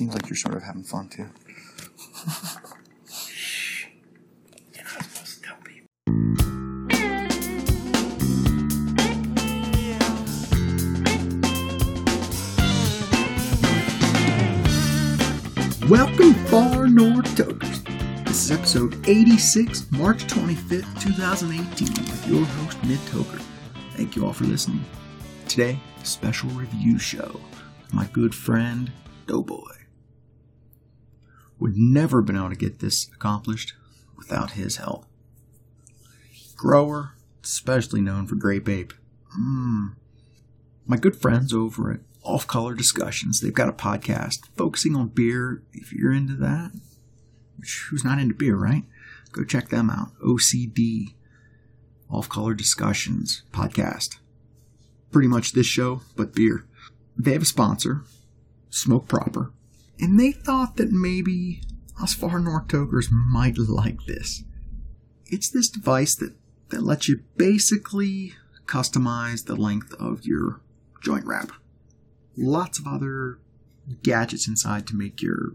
seems like you're sort of having fun too. To. Welcome, Far North Tokers. This is episode 86, March 25th, 2018, with your host, Mid Toker. Thank you all for listening. Today, special review show with my good friend, Doughboy. Would never have been able to get this accomplished without his help. Grower, especially known for Grape Ape. Mmm. My good friends over at Off Color Discussions, they've got a podcast focusing on beer. If you're into that, who's not into beer, right? Go check them out. OCD, Off Color Discussions podcast. Pretty much this show, but beer. They have a sponsor, Smoke Proper, and they thought that maybe us far north tokers might like this. It's this device that, that lets you basically customize the length of your joint wrap. Lots of other gadgets inside to make your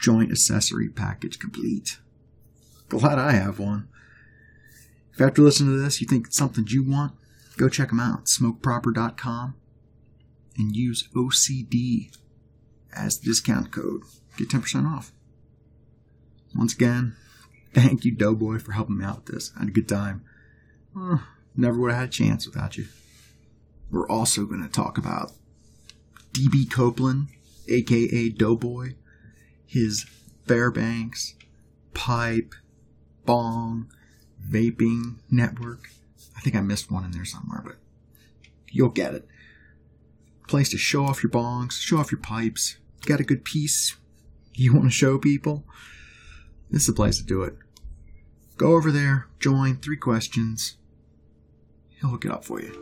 joint accessory package complete. Glad I have one. If after listening to this you think it's something you want, go check them out. Smokeproper.com and use OCD as the discount code. Get 10% off. Once again, thank you, Doughboy, for helping me out with this. I had a good time. Uh, never would have had a chance without you. We're also going to talk about DB Copeland, aka Doughboy, his Fairbanks, pipe, bong, vaping network. I think I missed one in there somewhere, but you'll get it. Place to show off your bongs, show off your pipes. Got a good piece you want to show people? This is the place to do it. Go over there, join, three questions. He'll hook it up for you.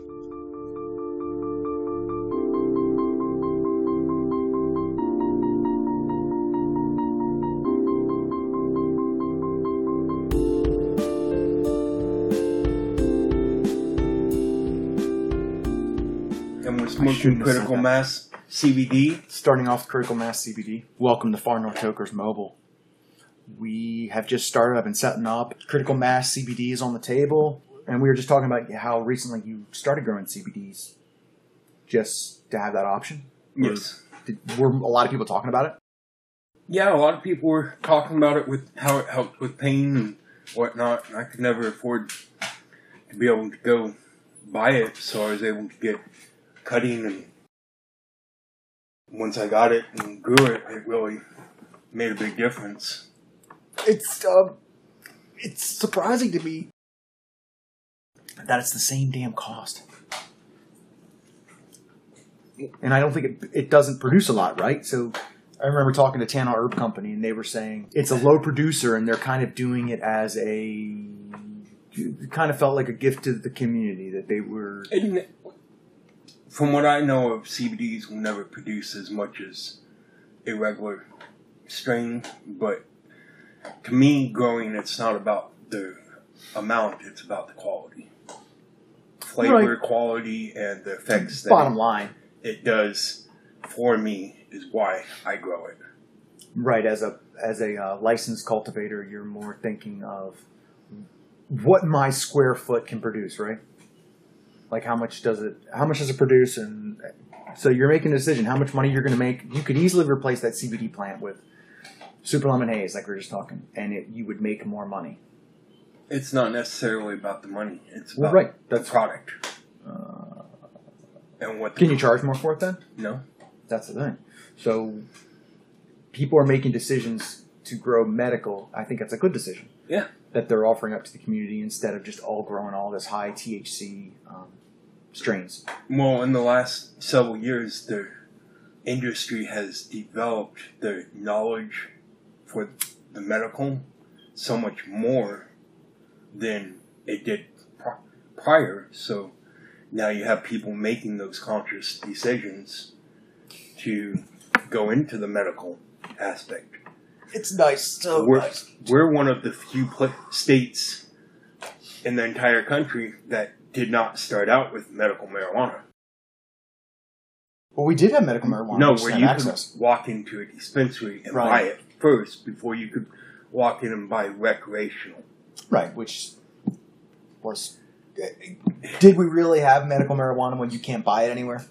And we're shouldn't smoking critical said mass CBD. starting off Critical Mass CBD. Welcome to Far North Tokers Mobile. We have just started up and setting up. Critical Mass CBD is on the table, and we were just talking about how recently you started growing CBDs, just to have that option. Yes. Did, were a lot of people talking about it? Yeah, a lot of people were talking about it with how it helped with pain and whatnot. I could never afford to be able to go buy it, so I was able to get cutting and once I got it and grew it, it really made a big difference. It's uh, it's surprising to me that it's the same damn cost. And I don't think it, it doesn't produce a lot, right? So I remember talking to Tanana Herb Company, and they were saying it's a low producer, and they're kind of doing it as a it kind of felt like a gift to the community that they were. And from what I know of, CBDs will never produce as much as a regular strain, but to me, growing it's not about the amount; it's about the quality, flavor, Right. quality, and the effects that Bottom line, it does for me is why I grow it. right? As a as a uh, licensed cultivator, you're more thinking of what my square foot can produce, right? Like how much does it how much does it produce and so you're making a decision how much money you're going to make. You could easily replace that CBD plant with super lemon haze like we are just talking and it, you would make more money. It's not necessarily about the money; it's Well, about right. the product uh, and what. The, Can you charge more for it then? No, That's the thing. So people are making decisions to grow medical. I think that's a good decision. Yeah. That they're offering up to the community instead of just all growing all this high THC um, strains. Well, in the last several years, the industry has developed the knowledge for the medical so much more than it did pri- prior. So now you have people making those conscious decisions to go into the medical aspect. It's nice. So we're, we're one of the few pla states in the entire country that did not start out with medical marijuana. Well, we did have medical marijuana. no, where you access. could walk into a dispensary and Right. buy it first before you could walk in and buy recreational. Right, which was. Eh, did we really have medical marijuana when you can't buy it anywhere?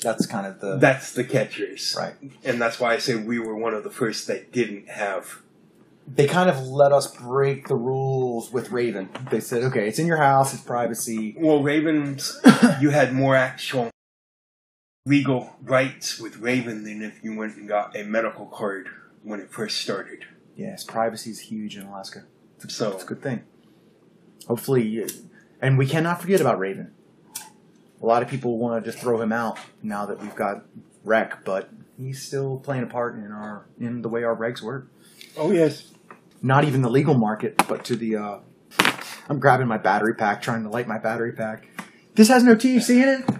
That's kind of the. That's the catchers. Right. And that's why I say we were one of the first that didn't have. They kind of let us break the rules with Ravin. They said, okay, it's in your house, it's privacy. Well, Ravin's, you had more actual legal rights with Ravin than if you went and got a medical card when it first started. Yes, privacy is huge in Alaska. So It's a good thing. Hopefully, uh, and we cannot forget about Ravin. A lot of people want to just throw him out now that we've got Rec, but he's still playing a part in our in the way our regs work. Oh yes. Not even the legal market, but to the. Uh, I'm grabbing my battery pack, trying to light my battery pack. This has no THC in it.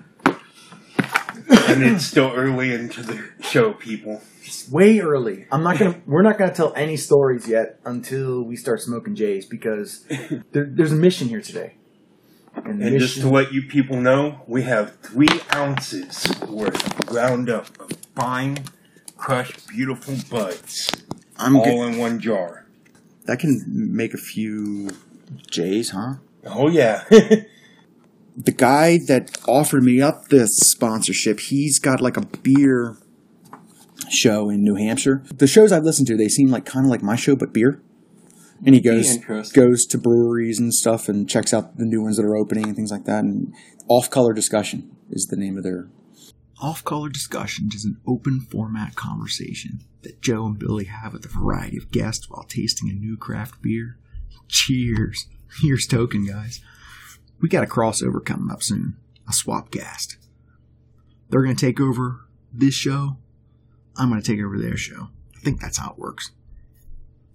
and it's still early into the show, people. It's way early. I'm not gonna. We're not gonna tell any stories yet until we start smoking J's because there, there's a mission here today. And, And just to let you people know, we have three ounces worth of ground up of fine, crushed, beautiful buds, I'm all in one jar. That can make a few J's, huh? Oh yeah. The guy that offered me up this sponsorship, he's got like a beer show in New Hampshire. The shows I've listened to, they seem like kind of like my show, but beer. And he goes goes to breweries and stuff and checks out the new ones that are opening and things like that. And Off Color Discussion is the name of their. Off Color Discussion is an open format conversation that Joe and Billy have with a variety of guests while tasting a new craft beer. Cheers! Here's token, guys. We got a crossover coming up soon. A swap cast. They're going to take over this show. I'm going to take over their show. I think that's how it works.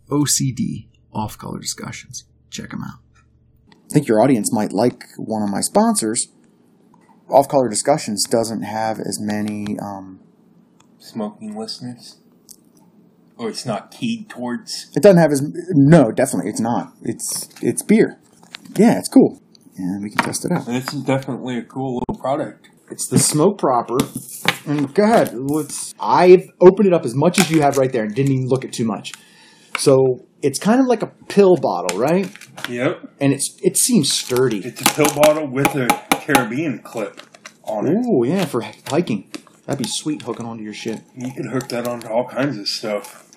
OCD, off color discussions. Check them out. I think your audience might like one of my sponsors. Off color discussions doesn't have as many. Um, Smoking listeners? Or it's not keyed towards. it doesn't have as no, definitely it's not. It's it's beer. Yeah, it's cool, and we can test it out. This is definitely a cool little product. It's the smoke proper. And go ahead. Let's, I've opened it up as much as you have right there and didn't even look at too much. So it's kind of like a pill bottle, right? Yep. And it's it seems sturdy. It's a pill bottle with a carabiner clip on it. Ooh, yeah, for hiking. That'd be sweet hooking onto your shit. You can hook that onto all kinds of stuff.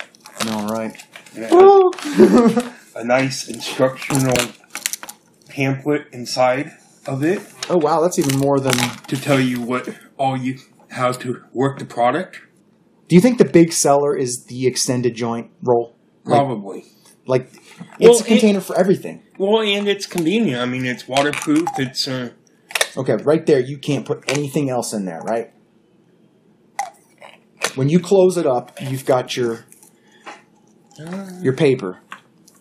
All right. Has a nice instructional pamphlet inside of it Oh wow, that's even more than. to tell you what all you how to work the product. Do you think the big seller is the extended joint roll? Like, Probably. like Well, it's a container for everything. Well, and it's convenient. I mean, it's waterproof. It's uh, Okay, right there, you can't put anything else in there, right? When you close it up, you've got your your paper.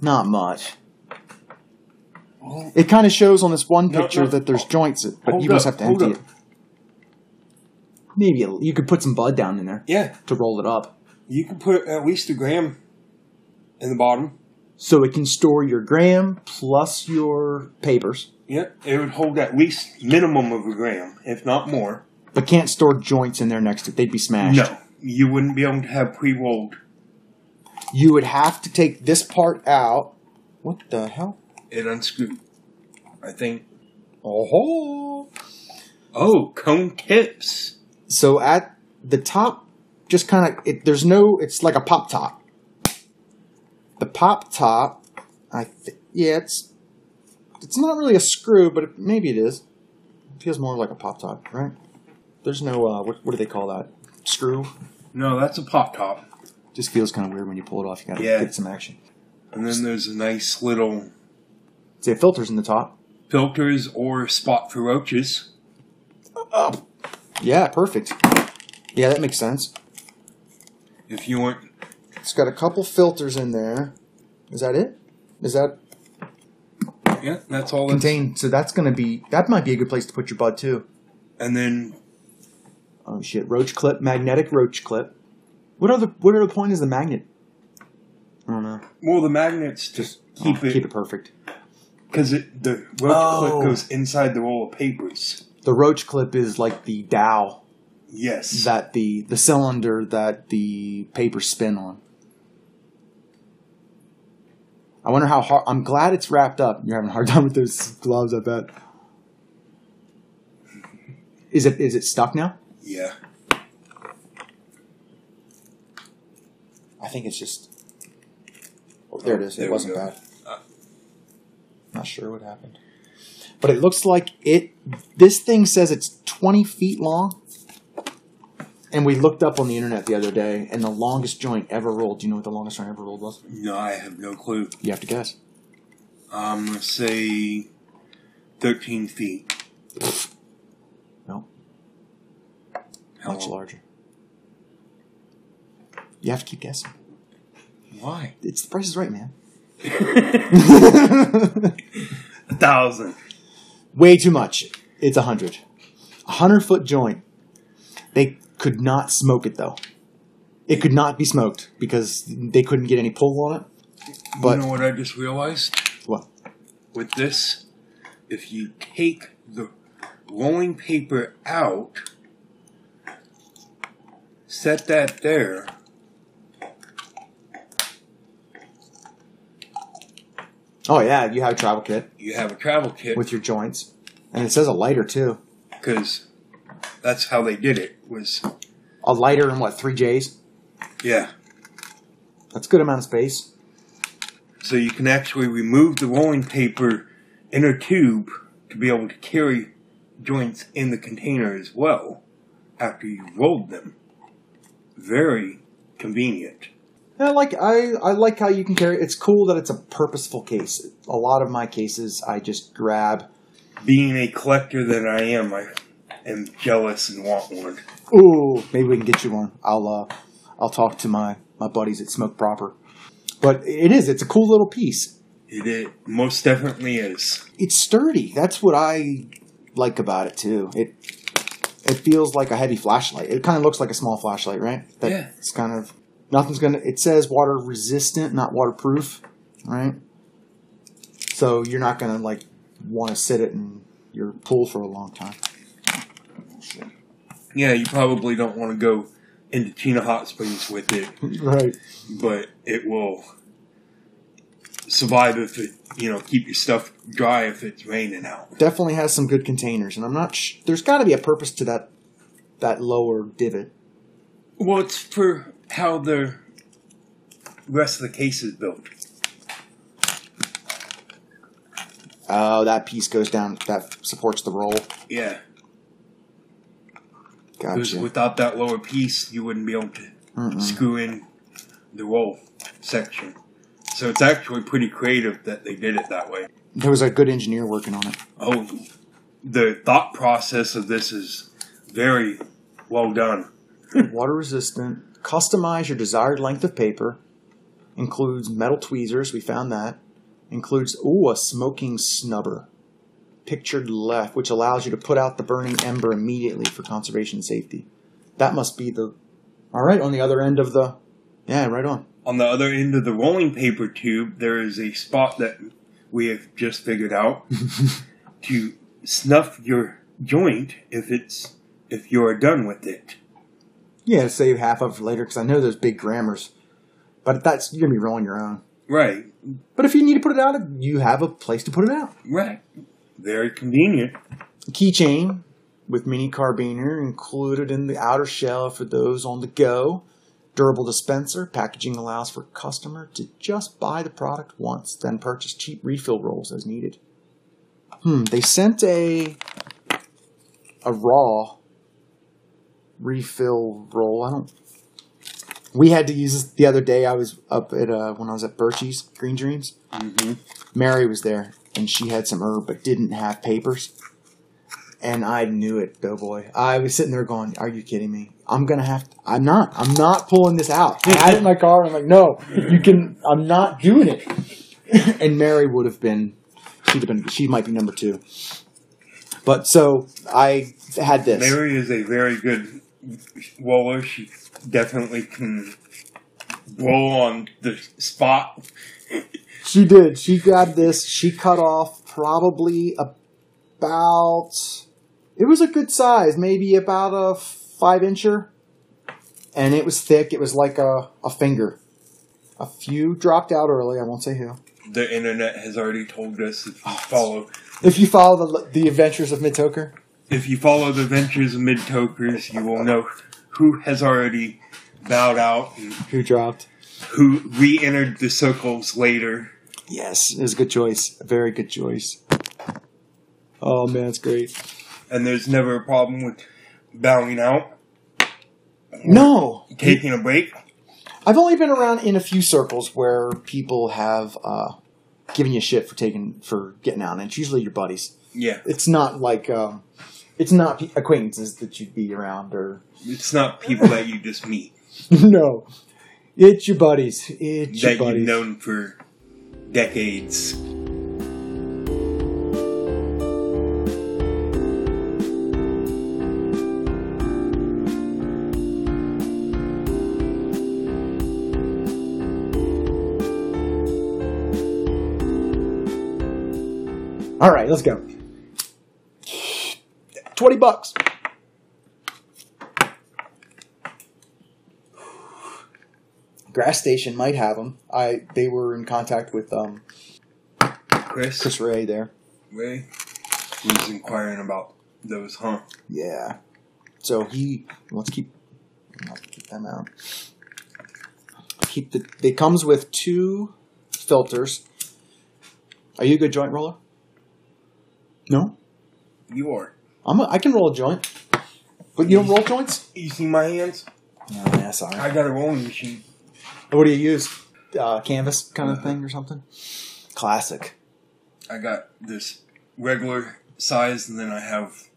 Not much. It kind of shows on this one picture no. that there's joints, but you just have to empty up. it. Maybe you could put some bud down in there yeah. to roll it up, You can put at least a gram in the bottom. so it can store your gram plus your papers, Yeah, it would hold at least minimum of a gram, if not more. but can't store joints in there next to it. They'd be smashed. No, you wouldn't be able to have pre-rolled. You would have to take this part out. What the hell? It unscrewed. I think. Oh. Oh, cone tips. So at the top, just kind of, it, there's no, it's like a pop top. The pop top, I th- yeah, it's, it's not really a screw, but it, maybe it is. It feels more like a pop top, right? There's no, uh, what, what do they call that? Screw? No, that's a pop top. Just feels kind of weird when you pull it off. You gotta Yeah. get some action. And then there's a nice little See, it filters in the top. filters or spot for roaches. Up. Yeah, perfect. Yeah, that makes sense. If you want, It's got a couple filters in there. Is that it? Is that yeah, that's all. Contained? So that's going to be that might be a good place to put your bud too. and then Oh shit! Roach clip, magnetic roach clip. What other what other point is the magnet? I don't know. well, the magnets just keep Oh, it keep it perfect. because it the roach Oh. clip goes inside the roll of papers. The roach clip is like the Dow Yes. that the the cylinder that the paper spin on. I wonder how hard. I'm glad it's wrapped up. You're having a hard time with those gloves, I bet. Is it is it stuck now? yeah. I think it's just. Oh, there it is. There it wasn't bad. Uh. Not sure what happened, but it looks like it. This thing says it's 20 feet long, and we looked up on the internet the other day, and the longest joint ever rolled. Do you know what the longest joint ever rolled was? No, I have no clue. You have to guess. I'm gonna say thirteen feet. No, How much long? larger. You have to keep guessing. Why? It's the price is right, man. A thousand. Way too much. It's a hundred. A hundred foot joint. They could not smoke it though. It could not be smoked because they couldn't get any pull on it. But you know what I just realized? what? With this, if you take the rolling paper out, set that there, Oh yeah, you have a travel kit you have a travel kit with your joints, and it says a lighter too. because that's how they did it. Was A lighter and what? Three J's. yeah. That's a good amount of space. So you can actually remove the rolling paper inner tube to be able to carry joints in the container as well after you rolled them. Very convenient. I like I, I like how you can carry. It's cool that it's a purposeful case. A lot of my cases, I just grab. Being a collector that I am, I am jealous and want one. Ooh, maybe we can get you one. I'll uh, I'll talk to my my buddies at Smoke Proper. But it is. It's a cool little piece. It, it most definitely is. It's sturdy. That's what I like about it too. It it feels like a heavy flashlight. It kind of looks like a small flashlight, right? That Yeah. It's kind of nothing's gonna. It says water resistant, not waterproof, right? So you're not gonna like want to sit it in your pool for a long time. Yeah, you probably don't want to go into Chena Hot Springs with it, Right. but it will survive if it, you know, keep your stuff dry if it's raining out. Definitely has some good containers, and I'm not. Sh- there's got to be a purpose to that that lower divot. Well, it's for how the rest of the case is built. Oh, that piece goes down. That supports the roll. Yeah, Gotcha. without that lower piece, you wouldn't be able to Mm-mm. screw in the roll section. So it's actually pretty creative that they did it that way. There was a good engineer working on it. Oh, the thought process of this is very well done. Water resistant. Customize your desired length of paper. Includes metal tweezers. We found that. Includes ooh a smoking snubber. Pictured left, which allows you to put out the burning ember immediately for conservation safety. That must be the. All right, on the other end of the. Yeah, right on. On the other end of the rolling paper tube, there is a spot that we have just figured out to snuff your joint if it's if you are done with it. Yeah, save half of it later because I know there's big grammars, but that's you're gonna be rolling your own. Right, But if you need to put it out, you have a place to put it out. right. Very convenient. keychain with mini carabiner included in the outer shell for those on the go. Durable dispenser. Packaging allows for customer to just buy the product once, then purchase cheap refill rolls as needed. Hmm. They sent a a raw refill roll. I don't. We had to use this the other day. I was up at uh, when I was at Birchie's Green Dreams. hmm Mary was there and she had some herb but didn't have papers. And I knew it, Doughboy. I was sitting there going, Are you kidding me? I'm gonna have to I'm not. I'm not pulling this out. I had it in my car and I'm like, No, you can I'm not doing it. and Mary would have been she'd have been she might be number two. But so I had this. Mary is a very good roller. She definitely can roll on the spot. She did. She got this. She cut off probably about. It was a good size, maybe about a five incher, and it was thick. It was like a, a finger. A few dropped out early. I won't say who. The internet has already told us if you oh, follow If you follow the the adventures of Midtoker, if you follow the adventures of mid tokers, you will know who has already bowed out and who dropped? who re-entered the circles later. Yes, it was a good choice. A very good choice. Oh man, it's great. And there's never a problem with bowing out, No, taking a break. I've only been around in a few circles where people have uh, given you shit for taking for getting out, and it's usually your buddies. Yeah, It's not like um, it's not acquaintances that you'd be around, or it's not people that you just meet no, it's your buddies. It's your that buddies. you've known for decades. All right, let's go. Twenty bucks. Grass Station might have them. I they were in contact with um, Chris, Chris Ray there. Ray was inquiring about those, huh? Yeah. So he let's keep I'll keep them out. Keep the it comes with two filters. Are you a good joint roller? No? You are. I'm a, I can roll a joint. But you don't roll joints? You see my hands? No, yeah, sorry. I got a rolling machine. What do you use? Uh, canvas kind of thing or something? Classic. I got this regular size, and then I have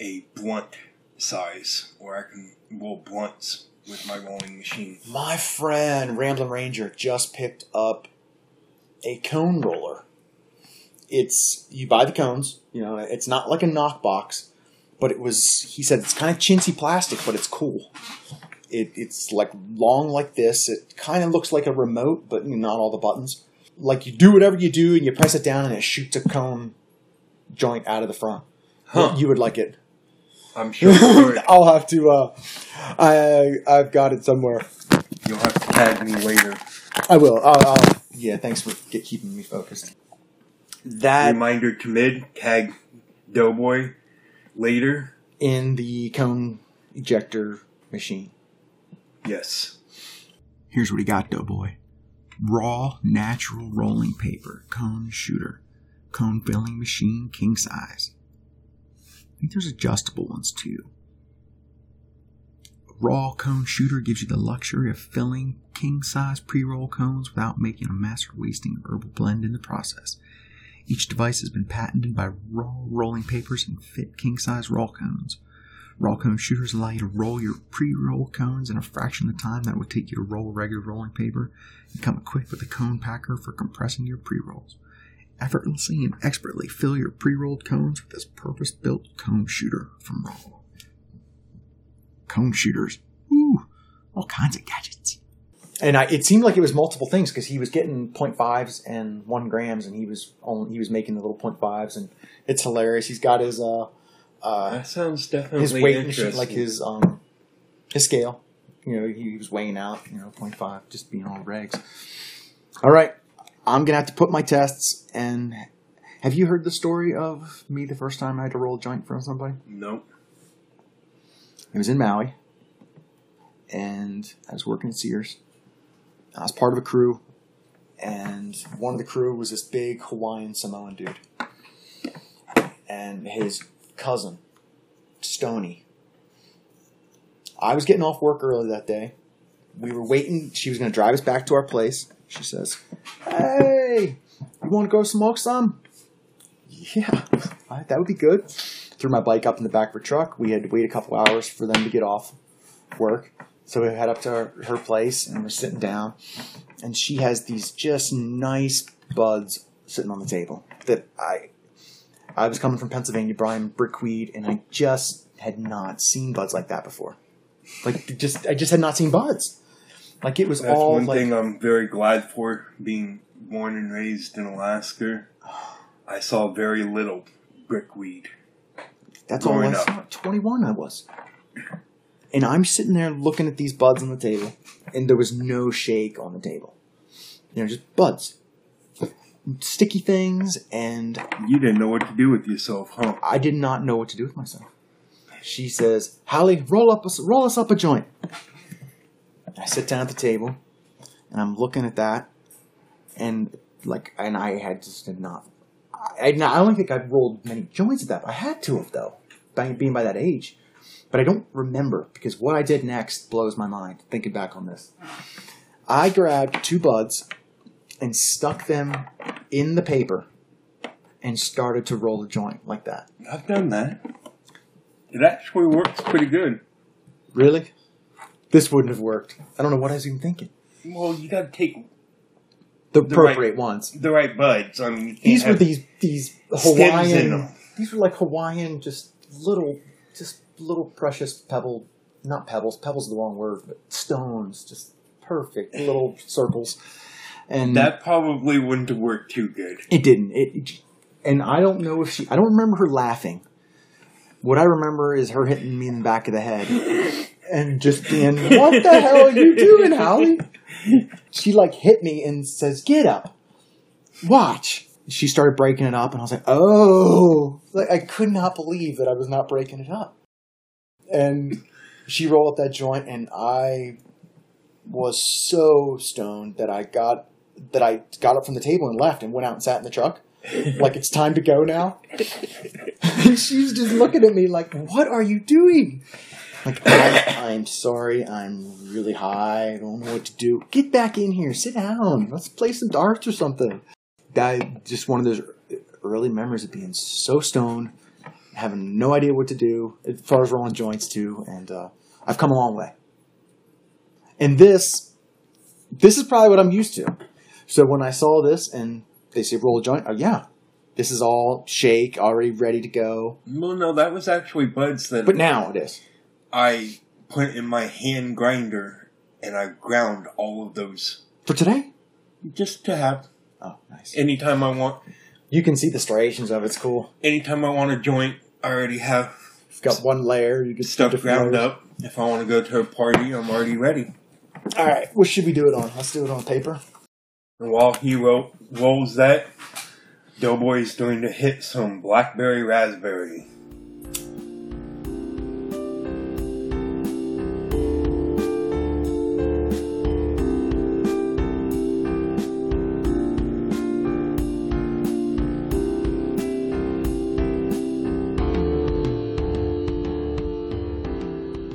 a blunt size where I can roll blunts with my rolling machine. My friend Ramblin' Ranger just picked up a cone roller. It's you buy the cones, you know, it's not like a knock box, but it was he said it's kind of chintzy plastic, but it's cool. It, it's like long like this. It kind of looks like a remote, but not all the buttons. Like you do whatever you do, and you press it down, and it shoots a cone joint out of the front. Huh. You would like it. I'm sure. I'll have to. Uh, I I've got it somewhere. you'll have to tag me later. I will. I'll, I'll, yeah, thanks for get, keeping me focused. That Reminder to mid, tag Doughboy later. in the cone ejector machine. Yes. Here's what he got, Doughboy. Raw, natural rolling paper, cone shooter, cone filling machine, king size. I think there's adjustable ones too. Raw cone shooter gives you the luxury of filling king size pre roll cones without making a mess or wasting herbal blend in the process. Each device has been patented by raw rolling papers and fit king size roll cones. Raw cone shooters allow you to roll your pre-roll cones in a fraction of the time that would take you to roll regular rolling paper and come equipped with a cone packer for compressing your pre-rolls. Effortlessly and expertly fill your pre-rolled cones with this purpose-built cone shooter from Raw. Cone shooters. Ooh, all kinds of gadgets. And I, it seemed like it was multiple things because he was getting 0.5s and one grams, and he was only, he was making the little 0.5s, and it's hilarious. He's got his uh, uh, That sounds definitely his weight interesting. machine, like his um, his scale. You know, he, he was weighing out, you know, 0.5, just being all regs. All right, I'm gonna have to put my tests. And have you heard the story of me the first time I had to roll a joint from somebody? Nope. It was in Maui, and I was working at Sears. I was part of a crew, and one of the crew was this big Hawaiian Samoan dude, and his cousin, Stony. I was getting off work early that day. We were waiting. She was going to drive us back to our place. She says, "Hey, you want to go smoke some?" Yeah, right, that would be good threw my bike up in the back of her truck. We had to wait a couple hours for them to get off work. So we head up to her, her place and we're sitting down. And she has these just nice buds sitting on the table that I I was coming from Pennsylvania, Brian Brickweed, and I just had not seen buds like that before. Like just I just had not seen buds. Like it was That's all one like thing I'm very glad for being born and raised in Alaska. I saw very little brickweed. That's all I up. saw. Twenty one I was. And I'm sitting there looking at these buds on the table, and there was no shake on the table. You know, just buds, sticky things, and You didn't know what to do with yourself, huh? I did not know what to do with myself. She says, "Hallie, roll up, us, roll us up a joint." I sit down at the table, and I'm looking at that, and like, and I had just did not. I, I don't think I've rolled many joints at that. I had to have though, by being by that age, but I don't remember because what I did next blows my mind. Thinking back on this, I grabbed two buds and stuck them in the paper and started to roll the joint like that. I've done that. It actually works pretty good. Really? This wouldn't have worked. I don't know what I was even thinking. Well, you gotta take The, The right- appropriate ones. the right buds. I mean, These were these these Hawaiian. These were like Hawaiian, just little, just little precious pebble. Not pebbles. Pebbles is the wrong word, but stones. Just perfect little circles. And That probably wouldn't have worked too good. It didn't. It, and I don't know if she. I don't remember her laughing. What I remember is her hitting me in the back of the head and just being, "What the hell are you doing, Holly?" She like hit me and says, "Get up, watch." She started breaking it up, and I was like, "Oh!" Like I could not believe that I was not breaking it up. And she rolled up that joint, and I was so stoned that I got that I got up from the table and left and went out and sat in the truck. like it's time to go now. and she just looking at me like, "What are you doing?" Like, I, I'm sorry, I'm really high. I don't know what to do. Get back in here. Sit down. Let's play some darts or something. That just one of those early memories of being so stoned, having no idea what to do as far as rolling joints too. And uh, I've come a long way. And this, this is probably what I'm used to. So when I saw this and they say roll a joint, oh yeah, this is all shake, already ready to go. Well, no, that was actually buds that But now it is. I put in my hand grinder and I ground all of those For today? just to have Oh, nice. anytime I want. You can see the striations of it. It's cool. Anytime I want a joint, I already have It's got one layer. You can stuff ground layers. up. If I want to go to a party, I'm already ready. All right, what should we do it on? Let's do it on paper. While he ro- rolls that, Doughboy's going to hit some blackberry raspberry.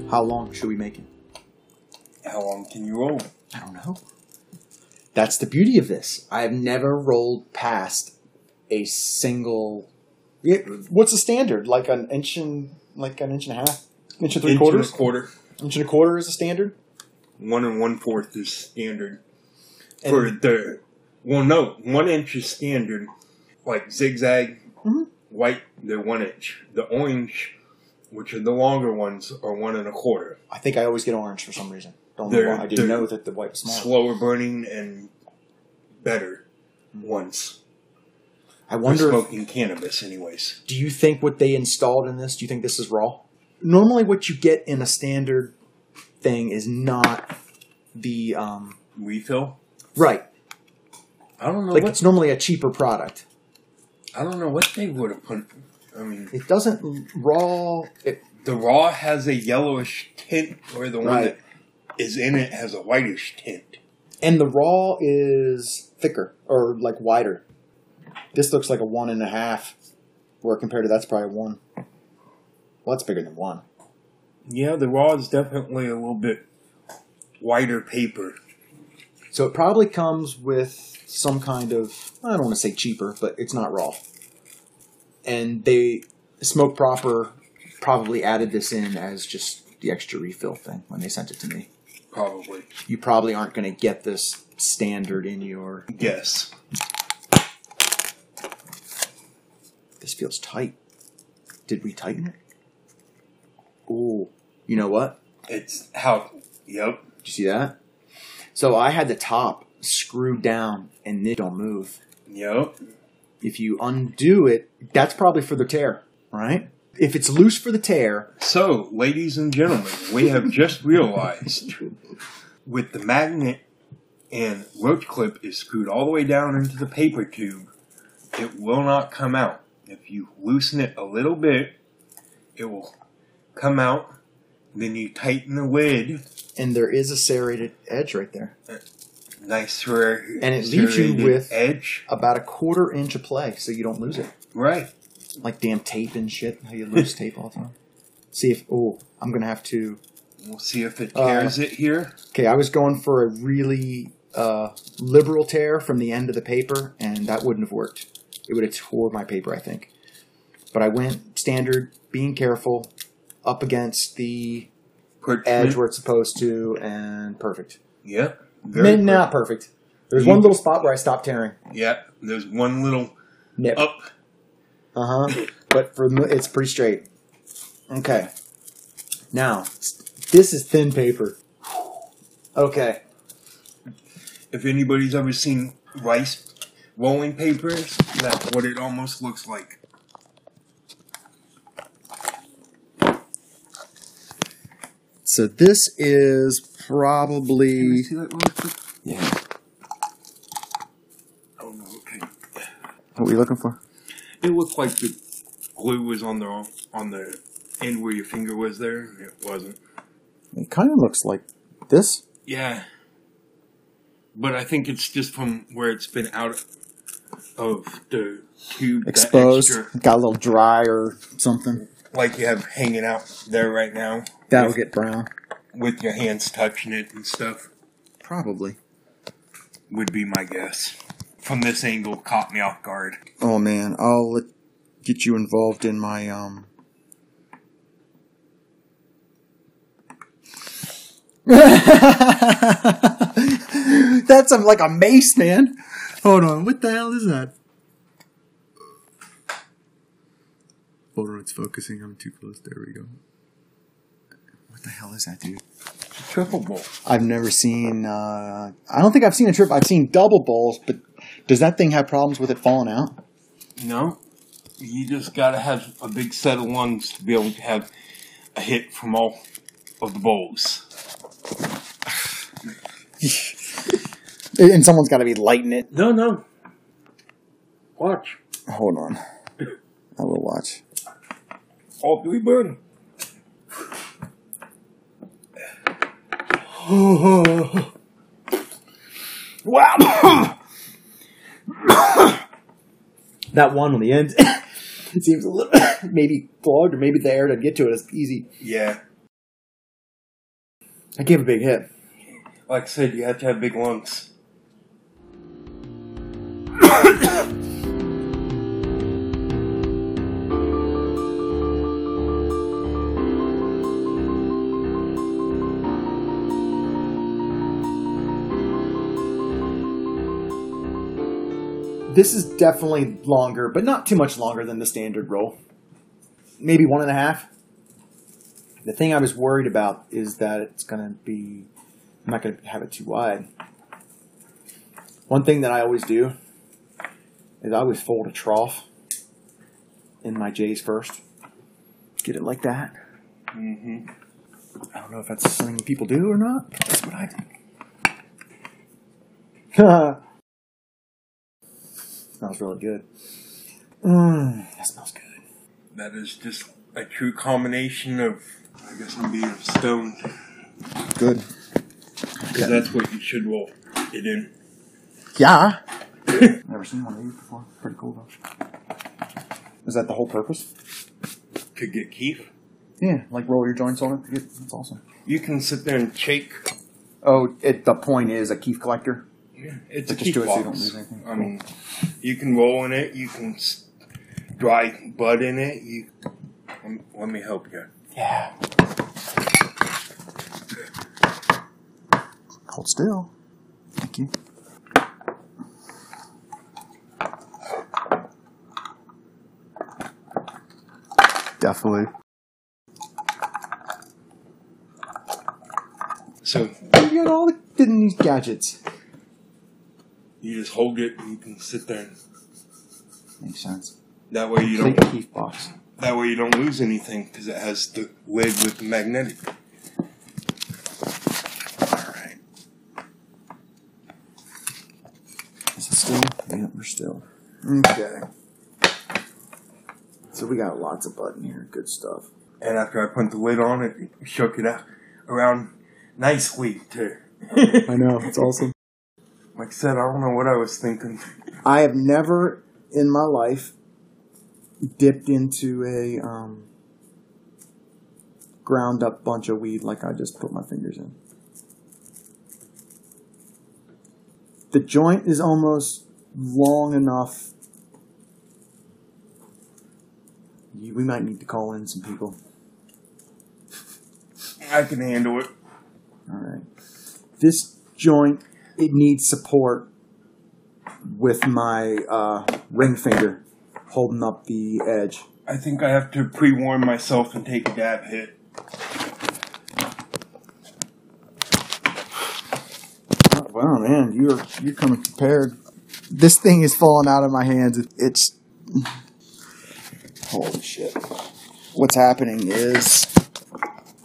How long should we make it? How long can you roll? I don't know. That's the beauty of this. I've never rolled past a single. Yeah, What's the standard? Like an inch and like an inch and a half, inch and three Inch quarters, and a quarter. inch and a quarter is a standard. One and one fourth is standard. And- For the well, no, one inch is standard. Like zigzag, Mhm. white, they're one inch. The orange, which are the longer ones, are one and a quarter. I think I always get orange for some reason. Don't know why. I didn't know that the white was smaller. Slower burning and better ones. I wonder. If, smoking cannabis, anyways. do you think what they installed in this? Do you think this is raw? Normally, what you get in a standard thing is not the um, Refill. right. I don't know Like what it's normally a cheaper product. I don't know what they would have put. I mean, It doesn't raw. It, the raw has a yellowish tint, where the one Right. that is in it has a whitish tint. and the raw is thicker or like wider. This looks like a one and a half, where compared to that's probably a one. Well, that's bigger than one. Yeah, the raw is definitely a little bit wider paper. So it probably comes with some kind of I don't want to say cheaper, but it's not raw. And they smoke proper probably added this in as just the extra refill thing when they sent it to me. Probably. You probably aren't going to get this standard in your. Yes. This feels tight. Did we tighten it? Ooh, you know what? It's how. Yep. Did you see that? So I had the top screwed down and it don't move. Yep. If you undo it, that's probably for the tear, right? If it's loose for the tear, So, ladies and gentlemen, we have just realized with the magnet and roach clip is screwed all the way down into the paper tube, it will not come out. If you loosen it a little bit, it will come out. Then you tighten the lid, and there is a serrated edge right there, nice serrated And it leaves you with- edge. about a quarter inch of play, so you don't lose it. Right. Like damn tape and shit. How you lose tape all the time. See if oh, I'm gonna have to. We'll see if it Uh, it here. Okay, I was going for a really uh, liberal tear from the end of the paper, and that wouldn't have worked. It would have tore my paper, I think. But I went standard, being careful, up against the edge where it's supposed to, and perfect. Yep. Very not perfect. There's You- one little spot where I stopped tearing. Yep. There's one little Nip. up. Uh huh. but for it's pretty straight. Okay. Now this is thin paper. Okay. If anybody's ever seen rice rolling papers, that's what it almost looks like. So this is probably See that really quick? yeah. Oh no, okay. What were you looking for? It looked like the glue was on the on the end where your finger was there. It wasn't. It kind of looks like this. Yeah. But I think it's just from where it's been out of the tube. that Exposed. extra- Got a little dry or something. like you have hanging out there right now. That'll with, get brown. with your hands touching it and stuff. Probably. Would be my guess. From this angle, caught me off guard. Oh man, I'll get you involved in my um. That's um, like a mace, man. Hold on, what the hell is that? Hold on, it's focusing. I'm too close. There we go. What the hell is that, dude? Triple bowl. I've never seen. Uh, I don't think I've seen a trip. I've seen double bowls, but does that thing have problems with it falling out? No. You just gotta have a big set of lungs to be able to have a hit from all of the bowls. And someone's got to be lighting it. No, no. Watch. Hold on. I will watch. All three burn. Wow. that one on the end it seems a little maybe clogged or maybe the air to get to it is easy. Yeah. I gave a big hit. Like I said, you have to have big lungs. This is definitely longer, but not too much longer than the standard roll. Maybe one and a half. The thing I was worried about is that it's going to be. I'm not going to have it too wide. One thing that I always do is I always fold a trough in my J's first. Get it like that. Mm-hmm. I don't know if that's something people do or not. But that's what I do. smells really good. Mmm, that smells good. That is just a true combination of, I guess I'm being stoned. Good. Because that's what you should roll it in. Yeah. Never seen one of these before. Pretty cool though. Is that the whole purpose? To get kief. Yeah, like roll your joints on it. That's awesome. You can sit there and shake. Oh, it, the point is a kief collector. Yeah, it's But a just kief do it so you box. don't lose anything. I mean, you can roll in it. You can dry bud in it. You. Um, let me help you. Yeah. Hold still. Thank you. Definitely. So You got all the these gadgets. You just hold it. and You can sit there. And Makes sense. that way you Complete don't kief box. That way you don't lose anything because it has the lid with the magnetic. All right. Is it still? Yeah, we're still. Okay. So we got lots of button here. Good stuff. And after I put the lid on it, shook it out around nicely too. I know. It's awesome. Like I said, I don't know what I was thinking. I have never in my life dipped into a um, ground up bunch of weed like I just put my fingers in. The joint is almost long enough. We might need to call in some people. I can handle it. All right. This joint, it needs support with my uh, ring finger holding up the edge. I think I have to pre warn myself and take a dab hit. Oh, wow, man, you're you're coming prepared. This thing is falling out of my hands. It's holy shit. What's happening is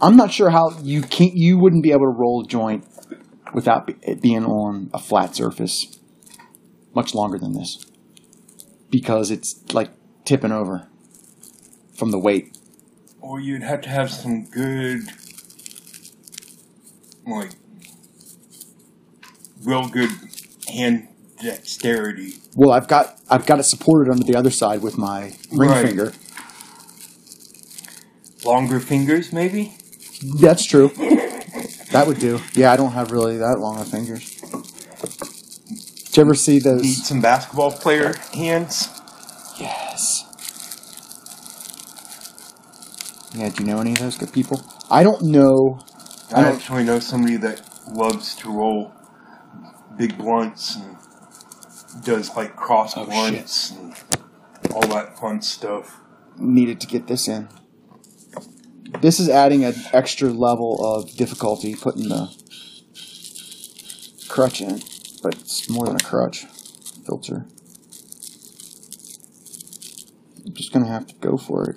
I'm not sure how you can't you wouldn't be able to roll a joint without it being on a flat surface much longer than this because it's like tipping over from the weight. Or you'd have to have some good, like, real good hand dexterity. Well, I've got I've got it supported under the other side with my ring Right. finger. Longer fingers, maybe? That's true. That would do. Yeah, I don't have really that long of fingers. Did you ever see Need those? some basketball player hands? Yes. Yeah, do you know any of those good people? I don't know. I I don't- actually know somebody that loves to roll big blunts and does like cross Oh, blunts and all that fun stuff. Needed to get this in. This is adding an extra level of difficulty putting the crutch in, but it's more than a crutch filter. I'm just gonna have to go for it.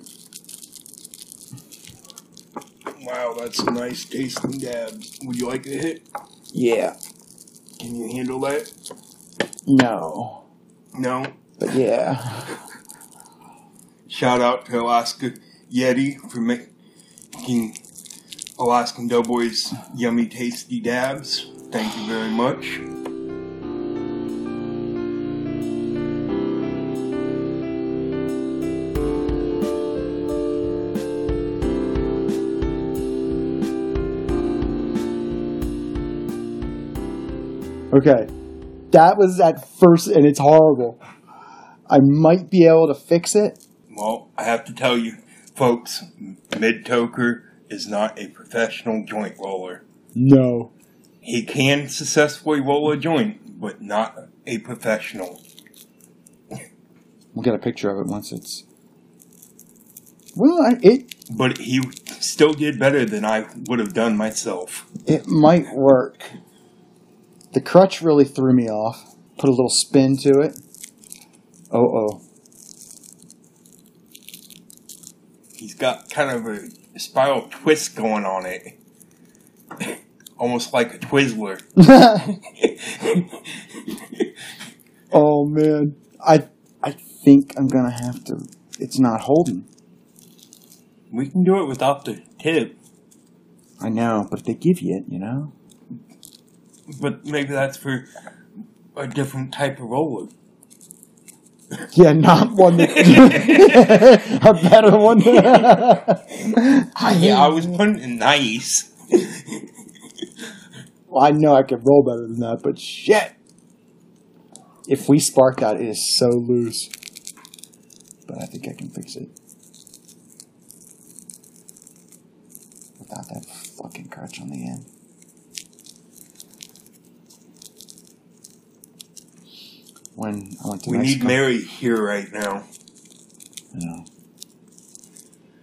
Wow, that's a nice tasting dab. Would you like a hit? Yeah. Can you handle that? No. No. But yeah. Shout out to Alaska Yeti for making Alaskan Doughboys yummy, tasty dabs. Thank you very much. Okay. That was at first, and it's horrible. I might be able to fix it. Well, I have to tell you, folks, Mid Toker is not a professional joint roller. No. He can successfully roll a joint, but not a professional. We'll get a picture of it once it's. Well, I, it But he still did better than I would have done myself. it might work. The crutch really threw me off. Put a little spin to it. Oh oh. He's got kind of a spiral twist going on it. Almost like a Twizzler. oh man, I I think I'm gonna have to. It's not holding. We can do it without the tip, I know, but they give you it, you know. but maybe that's for a different type of roller. Yeah, not one that a better one. Yeah, I was putting it nice. Well, I know I can roll better than that, but shit. If we spark that, it is so loose. But I think I can fix it. Without that fucking crutch on the end. When I went to We need Mary here right now. I know.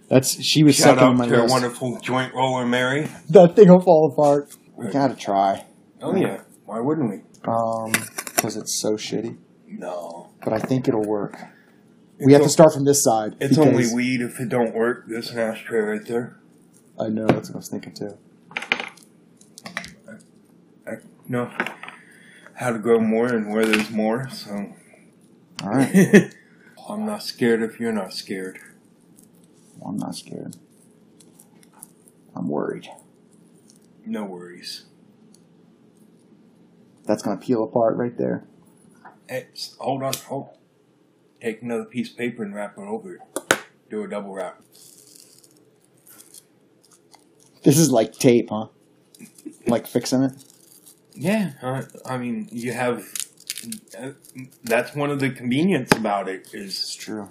That's she was Shout second on out my to our list. wonderful joint roller, Mary. That thing will fall apart. We gotta try. Oh yeah, why wouldn't we? Um, because it's so shitty. No. But I think it'll work. we have to start from this side. It's because- only weed if it don't work. There's an ashtray right there. I know that's what I was thinking too. I know how to grow more and where there's more, so All right, I'm not scared if you're not scared. well, I'm not scared. I'm worried. No worries. That's gonna peel apart right there. Hey, hold on, hold. Take another piece of paper and wrap it over it. Do a double wrap. This is like tape, huh? Like fixing it. Yeah, uh, I mean, you have. Uh, that's one of the convenience about it is true.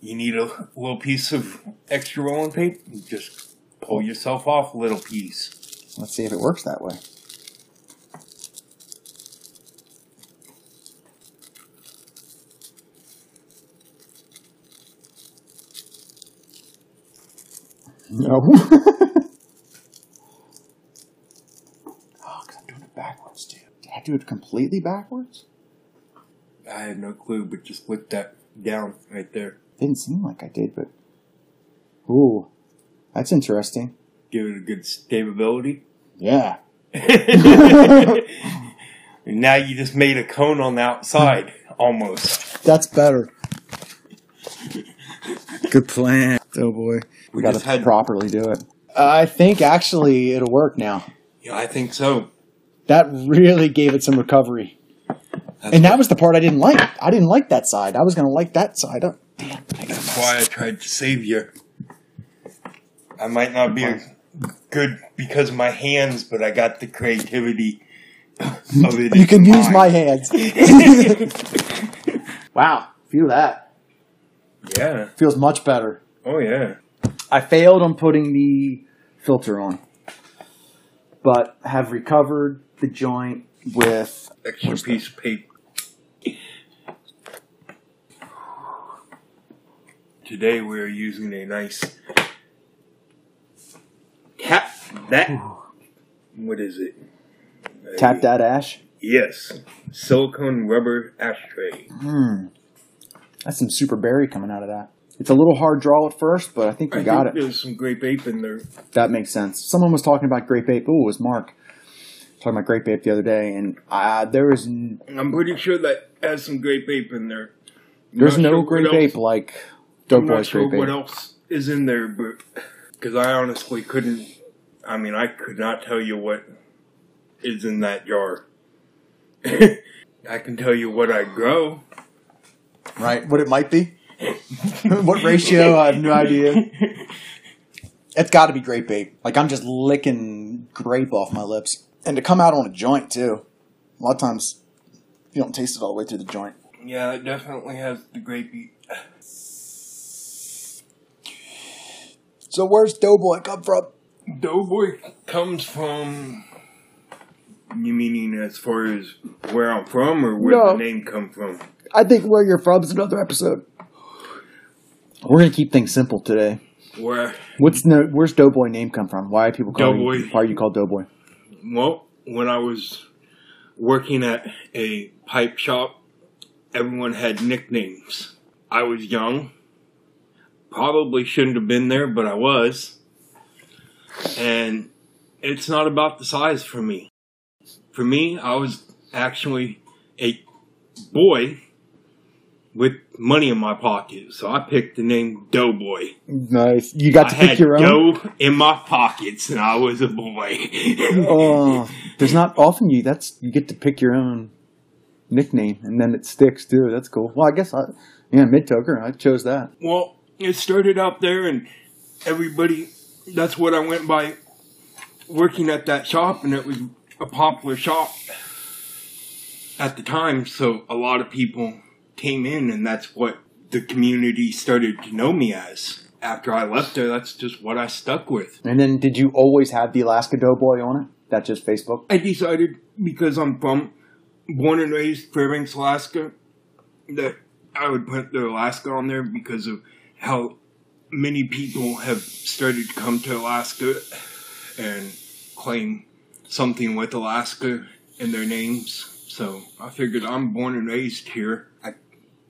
you need a little piece of extra rolling tape. You just pull yourself off a little piece. Let's see if it works that way. No. too. Did do it completely backwards? I have no clue, but just put that down right there. Didn't seem like I did, but. Ooh, that's interesting. Give it a good stability. Yeah. now you just made a cone on the outside, almost. That's better. Good plan. Oh boy. We, We gotta just had- properly do it. I think actually it'll work now. Yeah, I think so. That really gave it some recovery. That's, And that was the part I didn't like. I didn't like that side. I was going to like that side. Oh, damn. That's why I tried to save you. I might not be good because of my hands, but I got the creativity of it. You can in use my hands. wow. Feel that. Yeah. Feels much better. Oh yeah. I failed on putting the filter on, but have recovered the joint with. Extra piece of paper. Today we're using a nice tap that. What is it? Tap that ash. Yes, silicone rubber ashtray. Hmm. That's some super berry coming out of that. It's a little hard draw at first, but I think we I got think it. There's some grape ape in there. That makes sense. Someone was talking about grape ape. Oh, it was Mark talking about grape ape the other day, and uh, there is n- I'm pretty sure that has some grape ape in there. I'm there's no sure grape else- ape like I'm Dope Boy's sure grape what else is in there, but because I honestly couldn't. I mean, I could not tell you what is in that jar. I can tell you what I grow. Right? What it might be? what ratio? I have no idea. It's got to be grape ape. Like I'm just licking grape off my lips, and to come out on a joint too. A lot of times, you don't taste it all the way through the joint. Yeah, it definitely has the grapey. So where's Doughboy come from? Doughboy comes from. You meaning as far as where I'm from, or where No. the name come from? I think where you're from is another episode. We're gonna keep things simple today. Where What's no? Where's Doughboy name come from? Why are people calling you? Doughboy. Why are you called Doughboy? Well, when I was working at a pipe shop, everyone had nicknames. I was young. Probably shouldn't have been there, but I was. And it's not about the size for me. For me, I was actually a boy with money in my pocket. So I picked the name Doughboy. Nice. You got I to pick your own. dough in my pockets and I was a boy. Oh, there's not often you that's you get to pick your own nickname and then it sticks too. That's cool. Well, I guess I yeah mid toker. I chose that. Well, it started out there, and everybody, that's what I went by working at that shop, and it was a popular shop at the time, so a lot of people came in, and that's what the community started to know me as. After I left there, that's just what I stuck with. And then did you always have the Alaska Doughboy on it? That just Facebook. I decided because I'm from born and raised Fairbanks, Alaska, that I would put the Alaska on there because of how many people have started to come to Alaska and claim something with Alaska in their names. So I figured I'm born and raised here.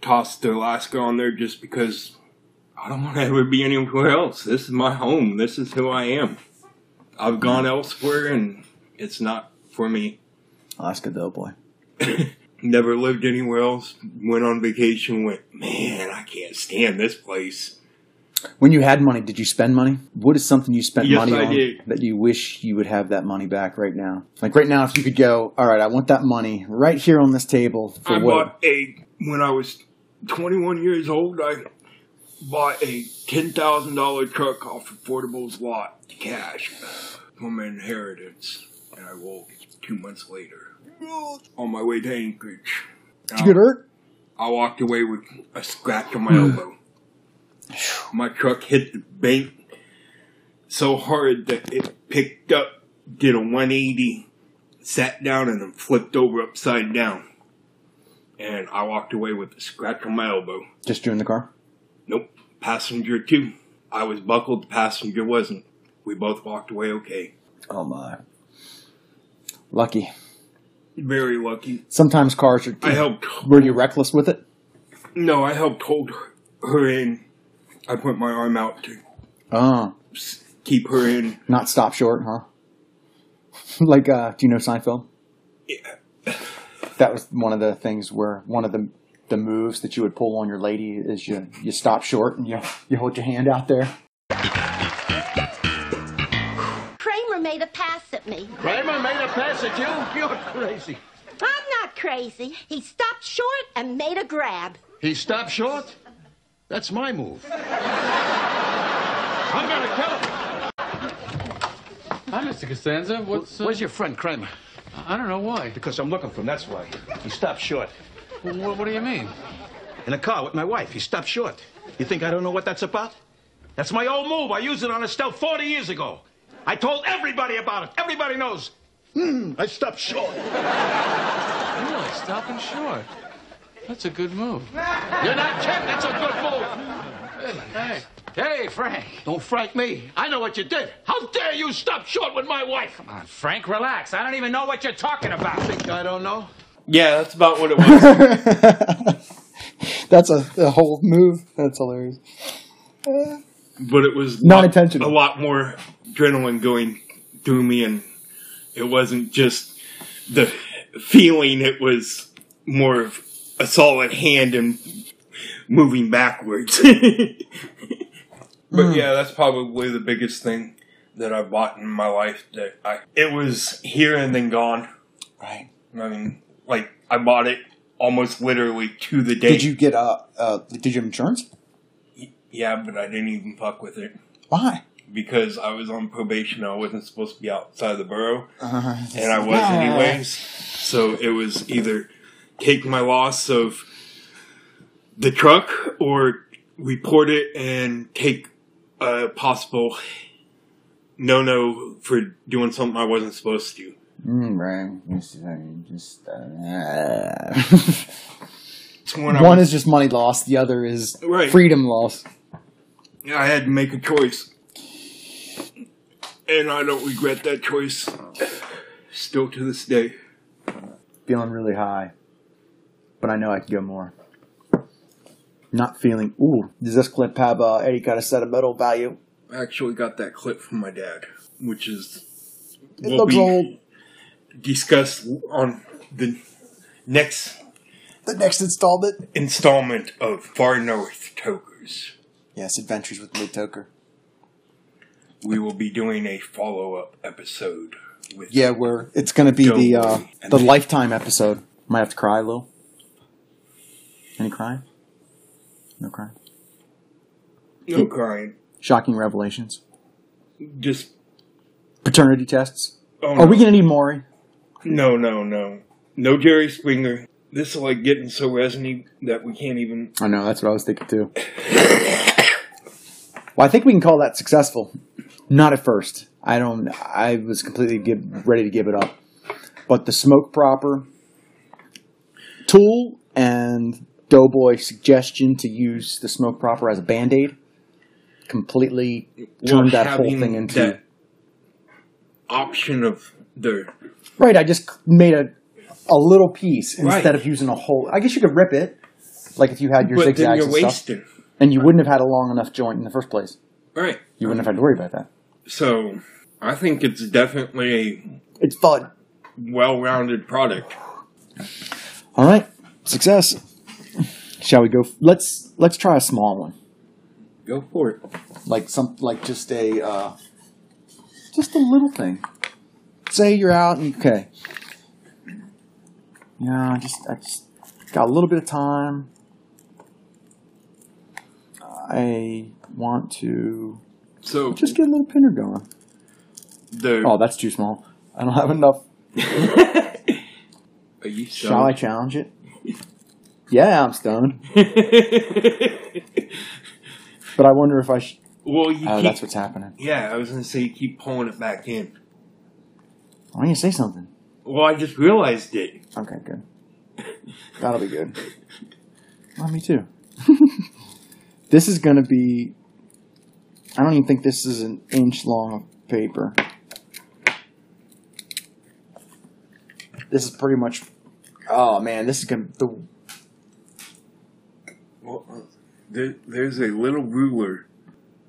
Tossed Alaska on there just because I don't want to ever be anywhere else. This is my home. This is who I am. I've gone elsewhere and it's not for me. Alaska Doughboy. Never lived anywhere else. Went on vacation. Went, man, I can't stand this place. When you had money, did you spend money? What is something you spent Yes, money I on did. that you wish you would have that money back right now? Like right now, if you could go, all right, I want that money right here on this table for I what? bought a when I was 21 years old. I bought a ten thousand dollar truck off of Portable's lot, cash, from an inheritance, and I woke two months later on my way to Anchorage. Did you get hurt? I walked away with a scratch on my hmm. elbow. My truck hit the bank so hard that it picked up, did a 180, sat down, and then flipped over upside down. And I walked away with a scratch on my elbow. Just you in the car? Nope, passenger too. I was buckled, the passenger wasn't. We both walked away okay. Oh my. Lucky. Very lucky. Sometimes cars are. I helped. Were you reckless with it? No, I helped hold her in. I put my arm out to Oh, keep her in. not stop short, huh? like, uh, do you know Seinfeld? Yeah. That was one of the things where one of the the moves that you would pull on your lady is you you stop short and you you hold your hand out there. Kramer made a pass at me. Kramer made a pass at you? You're crazy. I'm not crazy. He stopped short and made a grab. He stopped short? That's my move. I'm gonna kill him. Hi, Mr. Costanza. What's uh, Where's your friend Kramer? I don't know why. Because I'm looking for him, that's why. He stopped short. What, what do you mean? In a car with my wife, he stopped short. You think I don't know what that's about? That's my old move. I used it on Estelle 40 years ago. I told everybody about it. Everybody knows. Hmm, I stopped short. Really, stopping short. That's a good move. You're not kidding. That's a good move. Hey, hey, Frank. Don't frank me. I know what you did. How dare you stop short with my wife? Come on, Frank, relax. I don't even know what you're talking about. Think I don't know? Yeah, that's about what it was. That's a, a whole move. That's hilarious. but it was Not intentional. A lot more adrenaline going through me, and it wasn't just the feeling; it was more of a solid hand and moving backwards. but yeah, that's probably the biggest thing that I bought in my life. That I it was here and then gone. Right. I mean, like I bought it almost literally to the day. Did you get uh, uh did you have insurance? Yeah, but I didn't even fuck with it. Why? because I was on probation. I wasn't supposed to be outside the borough, Uh, and I was anyways. So it was either take my loss of the truck or report it and take a possible no no for doing something I wasn't supposed to. Mm, right. Just, uh, just uh, It's when I one was- is just money lost. The other is Right. freedom loss. Yeah, I had to make a choice. And I don't regret that choice still to this day. Feeling really high, but I know I can go more. Not feeling. Ooh, does this clip have uh, any kind of sentimental value? I actually got that clip from my dad, which is It will looks be old. discussed on the next The next installment. installment of Far North Tokers. Yes, Adventures with Mid Toker. We will be doing a follow up episode with Yeah, we're it's going to be the uh, the lifetime episode. Might have to cry a little. Any crying? No crying. no crying, Shocking revelations. just Paternity tests. oh, Are we going to need Maury? No, no, no, no Jerry Springer. This is like getting so resiny that we can't even. I know that's what I was thinking too. well, I think we can call that successful. Not at first. I don't. I was completely give, ready to give it up, but the smoke proper tool and Doughboy suggestion to use the smoke proper as a band aid completely turned that whole thing into option of the right. I just made a a little piece instead Right. of using a whole. I guess you could rip it, Like if you had your but then zigzags and stuff, and you wouldn't have had a long enough joint in the first place. Right. You wouldn't have had to worry about that. So I think it's definitely a It's fun. well-rounded product. All right, success. Shall we go? Let's let's try a small one, Go for it. like some like just a uh, just a little thing. Say you're out and okay. Yeah, I just I just got a little bit of time. I want to So just get a little pinner going. the Oh, that's too small. I don't have enough. are you Shall I challenge it? Yeah, I'm stoned, but I wonder if I. should. well, you oh, keep, that's what's happening. yeah. I was gonna say you keep pulling it back in. Why don't you say something? Well, I just realized it. Okay, good. That'll be good. Well, me too. this is going to be. I don't even think this is an inch long of paper. This is pretty much. Oh man, this is gonna the Well, uh, there, there's a little ruler.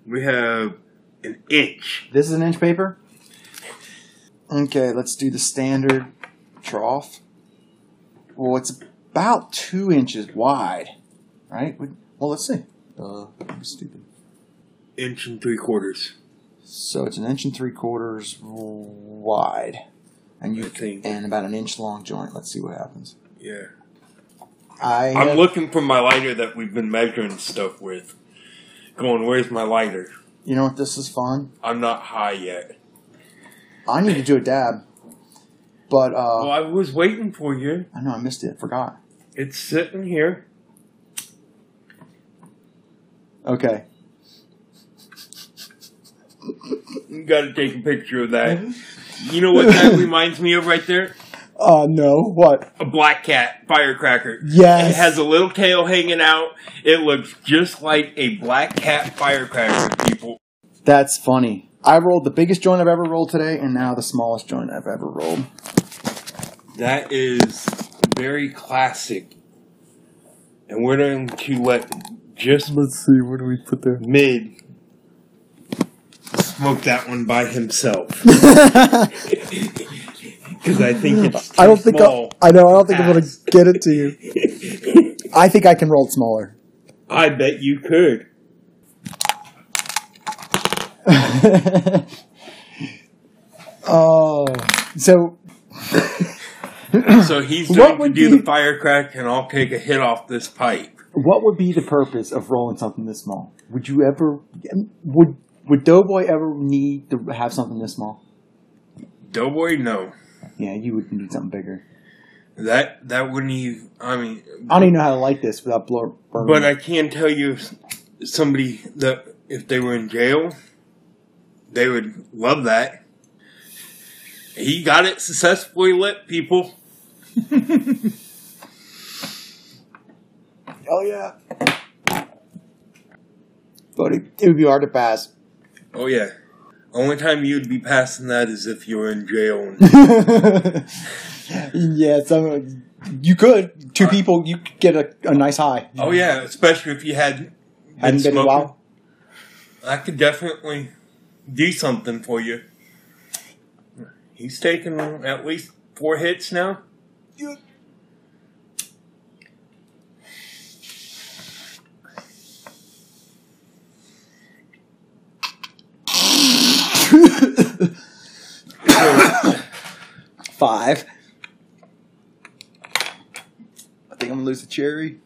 We have an inch. This is an inch paper? Okay, let's do the standard trough. Well, it's about two inches wide, right? Well, let's see. Uh, I'm stupid. Inch and three quarters. So it's an inch and three quarters wide, and you think. and about an inch long joint. Let's see what happens. Yeah. I I'm have- looking for my lighter that we've been measuring stuff with. Going, where's my lighter? You know what? This is fun. I'm not high yet. I need to do a dab, but uh, Well, I was waiting for you. I know I missed it. Forgot. It's sitting here. Okay. You got to take a picture of that. You know what that reminds me of right there? Uh, no. What? A black cat firecracker. Yes. It has a little tail hanging out. It looks just like a black cat firecracker, people. That's funny. I rolled the biggest joint I've ever rolled today, and now the smallest joint I've ever rolled. That is very classic. And we're going to let just Let's see. Where do we put there? mid smoke that one by himself. Because I think it's too I don't think small. I, I know. I don't think I'm gonna ah. get it to you. I think I can roll it smaller. I bet you could. Oh, so So he's going to do be- the firecrack, and I'll take a hit off this pipe. what would be the purpose of rolling something this small? Would you ever would would Doughboy ever need to have something this small? Doughboy, no. Yeah, you would need something bigger. That that wouldn't even. I mean, I don't even know how to light this without blur. burning but. I can tell you, somebody that if they were in jail, they would love that. He got it successfully lit, people. oh yeah, but it, it would be hard to pass. Oh yeah. Only time you'd be passing that is if you were in jail. Yeah, some you could two uh, people you could get a, a nice high. oh yeah, especially if you had hadn't been in a while. I could definitely do something for you. He's taken at least four hits now. Five. I think I'm gonna lose the cherry.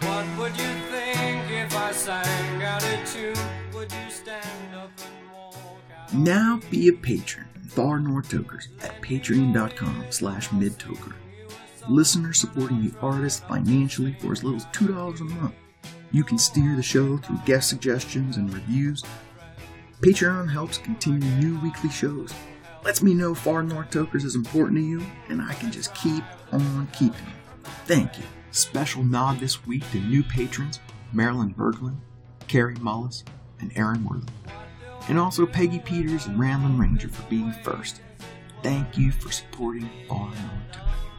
What would you think if I sang out a tune? Would you stand up and walk out? Now be a patron of Far North Tokers at patreon.com slash midtoker. Listeners supporting the artist financially for as little as $2 a month. You can steer the show through guest suggestions and reviews. Patreon helps continue new weekly shows. Lets me know Far North Tokers is important to you, and I can just keep on keeping. Thank you. Special nod this week to new patrons Marilyn Berglund, Carrie Mullis, and Aaron Worthing and also Peggy Peters and Ramblin' Ranger for being first. Thank you for supporting Far North Toker.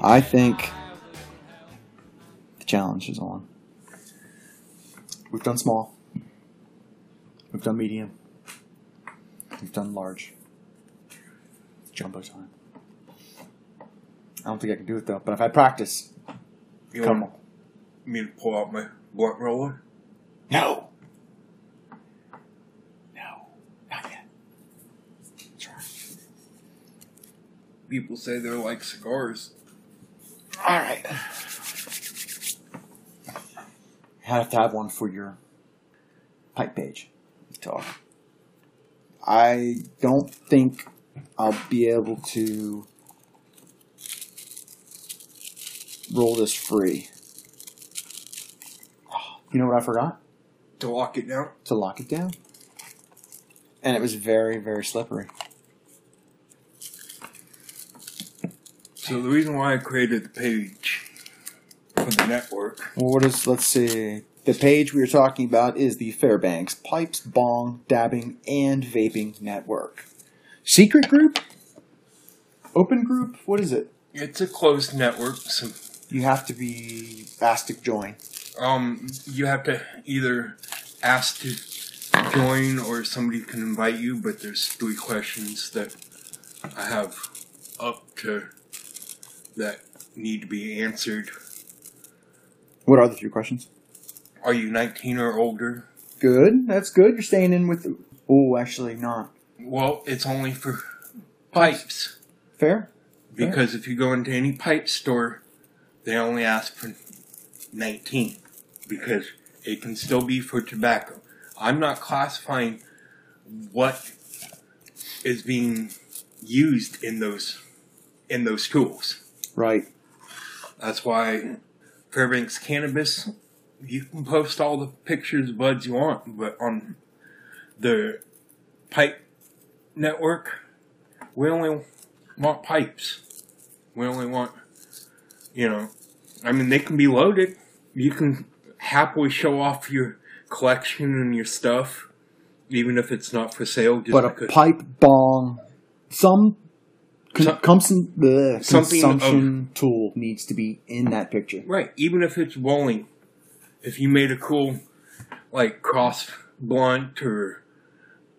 I think the challenge is on. We've done small. We've done medium. We've done large. Jumbo time. I don't think I can do it though, but if I practice, You come want on. me to pull out my blunt roller? No. No. Not yet. Try. People say they're like cigars. All right. You have to have one for your pipe page. Talk. I don't think I'll be able to roll this free. You know what I forgot? To lock it down? To lock it down. And it was very, very slippery. So the reason why I created the page for the network Well, what is, let's see. The page we were talking about is the Fairbanks Pipes, Bong, Dabbing, and Vaping Network. Secret group? Open group? What is it? It's a closed network, so You have to be asked to join. um, you have to either ask to join or somebody can invite you. But there's three questions that I have up to that need to be answered. What are the three questions? Are you 19 or older? Good. That's good. You're staying in with the. Oh, actually, not. Well, it's only for pipes Fair? because if you go into any pipe store, they only ask for 19 because it can still be for tobacco. I'm not classifying what is being used in those in those tools. Right. That's why Fairbanks Cannabis, you can post all the pictures of buds you want, but on the pipe network, we only want pipes. We only want, you know, I mean, they can be loaded. You can happily show off your collection and your stuff, even if it's not for sale. Just But a pipe, bong, some. Consumption, Something consumption tool needs to be in that picture. Right, even if it's rolling. If you made a cool, like, cross blunt or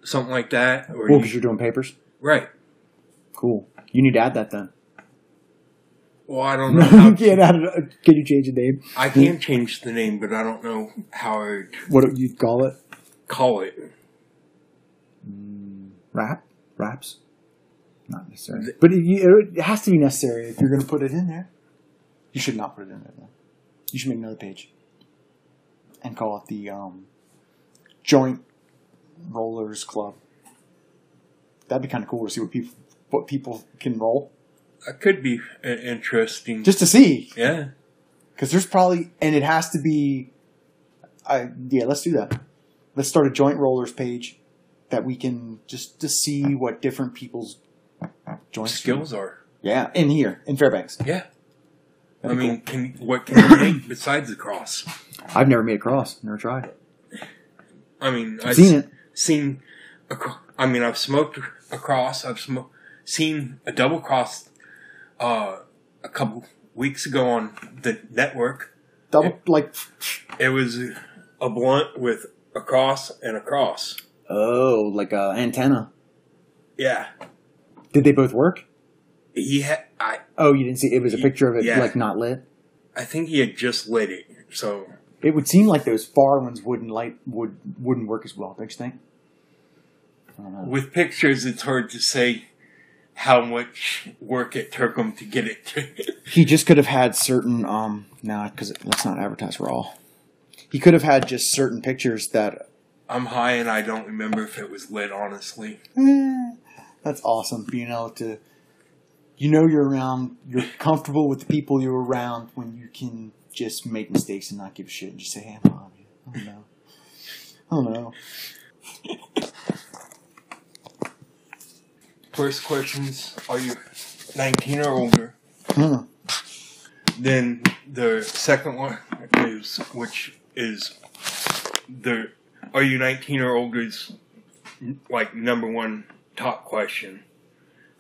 something like that, or Oh, because you're doing papers? right. Cool. You need to add that then. Well, I don't know how. you can't add it. Can you change the name? I can change the name, but I don't know how I'd What do you call it? call it. Rap? Raps? Not necessary. But it, you- it has to be necessary if you're going to put it in there. You should not put it in there, though. You should make another page. And call it the um, Joint Rollers Club. That'd be kind of cool to see what people what people can roll. That could be interesting. Just to see. yeah. Because there's probably, and it has to be, I yeah, let's do that. Let's start a joint rollers page that we can just to see what different people's joint Skills are. Yeah, in here in Fairbanks. Yeah. I That'd be mean, can what can you make besides the cross? I've never made a cross, never tried. I mean, I've seen it. Seen, a, cro- I mean, I've smoked a cross. I've smo- seen a double cross uh, a couple weeks ago on the network. Double like It was a blunt with a cross and a cross. oh, like a antenna. Yeah, Did they both work? he had. I Oh, you didn't see. It was a picture of it Yeah. like not lit. I think he had just lit it. So It would seem like those far ones wouldn't light would wouldn't work as well. Don't you think? I don't know. with pictures, it's hard to say how much work it took him to get it. To, He just could have had certain um no, because let's not advertise raw. He could have had just certain pictures that I'm high and I don't remember if it was lit. Honestly, eh, that's awesome. Being able to you know you're around you're comfortable with the people you're around when you can just make mistakes and not give a shit and just say, Hey, I'm on you. I don't know. I don't know. first questions: Are you 19 or older? Hmm. Then the second one is which is the are you 19 or older is like number one top question.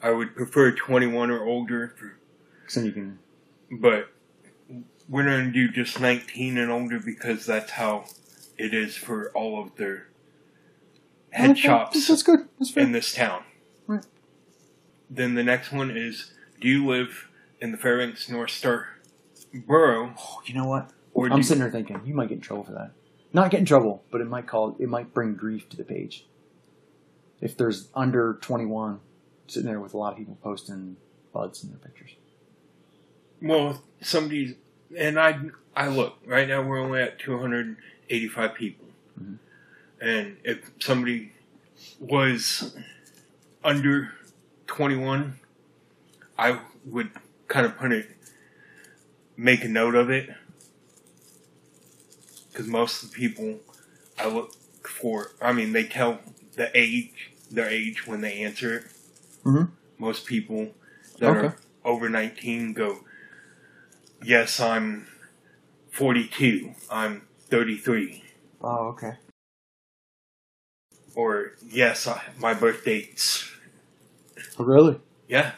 I would prefer 21 or older for So you can but we're going to do just 19 and older because that's how it is for all of their head Okay, shops That's good. That's fair. in this town. Right. Then the next one is Do you live in the Fairbanks North Star borough? Oh, you know what? Or I'm sitting there thinking you might get in trouble for that. Not get in trouble, but it might call it might bring grief to the page. If there's under 21 sitting there with a lot of people posting buds in their pictures. Well, somebody's. And I, I look, right now we're only at 285 people. Mm-hmm. And if somebody was under 21, I would kind of put it, make a note of it. Because most of the people I look for, I mean, they tell the age, their age when they answer it. Mhm. Most people that Okay. are over 19 go, Yes, I'm 42. I'm 33. Oh, okay. Or, Yes, I, my birth date's. Really? Yeah.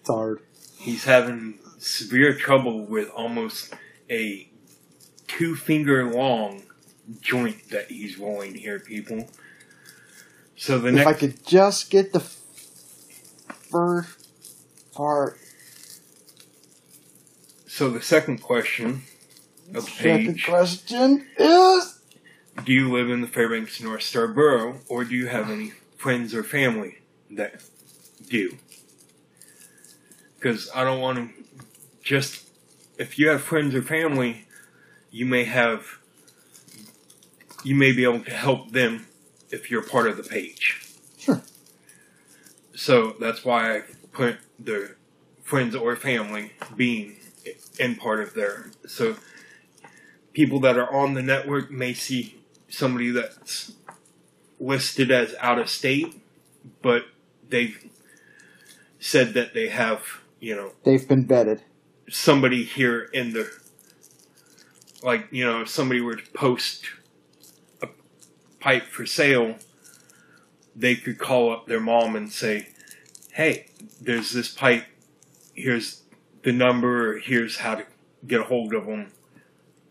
It's hard. He's having severe trouble with almost a two finger long joint that he's rolling here, people. So the next If next. I could just get the first part, So the second question of the second page: question is Do you live in the Fairbanks North Star borough, or do you have any friends or family that do? Because I don't want to just. If you have friends or family, you may have. You may be able to help them if you're part of the page. Sure. So that's why I put the friends or family being in part of there. So people that are on the network may see somebody that's listed as out of state, but they've said that they have, you know, they've been vetted. somebody here in the like you know if somebody were to post a pipe for sale they could call up their mom and say hey there's this pipe. Here's the number. Here's how to get a hold of them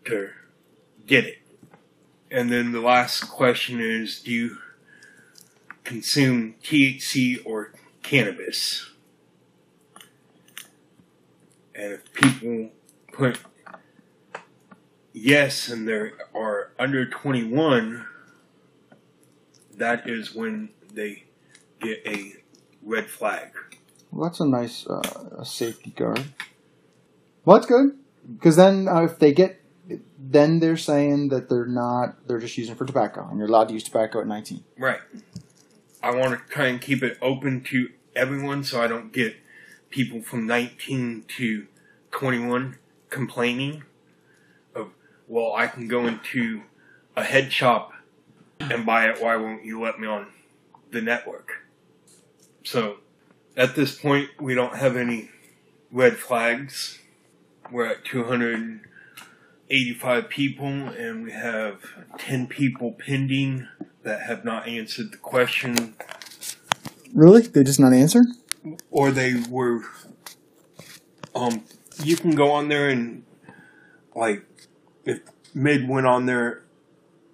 to get it. And then the last question is do you consume thc or cannabis? And if people put yes and there are under 21, that is when they get a red flag. Well, that's a nice uh, safety guard. Well, that's good because then uh, if they get, then they're saying that they're not. They're just using it for tobacco, and you're allowed to use tobacco at 19. Right. I want to try and keep it open to everyone so I don't get people from 19 to 21 complaining well, I can go into a head shop and buy it. Why won't you let me on the network? So at this point, we don't have any red flags. We're at 285 people and we have 10 people pending that have not answered the question Really? They just not answer? or they were um you can go on there and like if mid went on there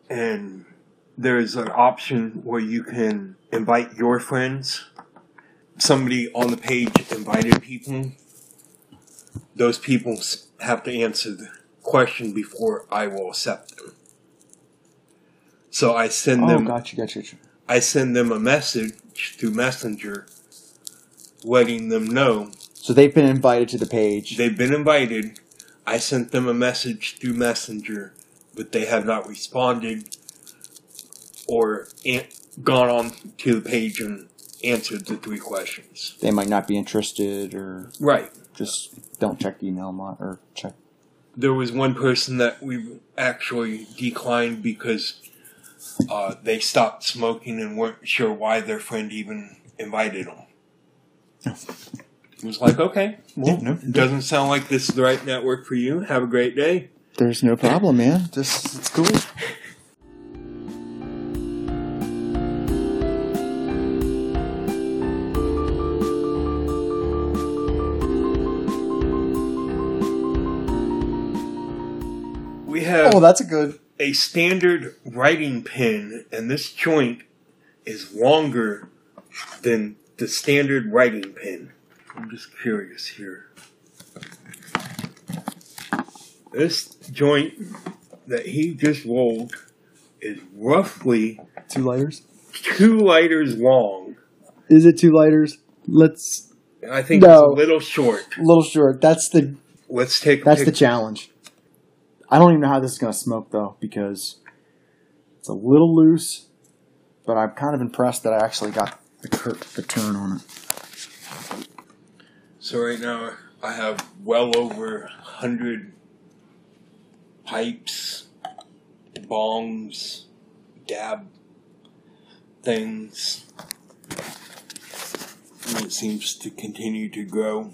and there's an option where you can invite your friends somebody on the page invited people those people have to answer the question before i will accept them so i send Oh, them gotcha, gotcha, gotcha. I send them a message through Messenger letting them know So they've been invited to the page. they've been invited. I sent them a message through Messenger, but they have not responded or an- gone on to the page and answered the three questions. They might not be interested, or Right. just don't check the email mo- or check. There was one person that we actually declined because uh, they stopped smoking and weren't sure why their friend even invited them. It was like, okay, well, no, doesn't sound like this is the right network for you. Have a great day. There's no problem, man. Just it's cool. We have Oh, that's a good a standard writing pen, and this joint is longer than the standard writing pen. I'm just curious here. This joint that he just rolled is roughly Two lighters. two lighters long. Is it two lighters? Let's I think No. it's a little short. a little short. That's the Let's take a that's the challenge. I don't even know how this is gonna smoke though because it's a little loose, but I'm kind of impressed that I actually got the cur- the turn on it. So right now I have well over hundred pipes, bongs, dab things. And it seems to continue to grow.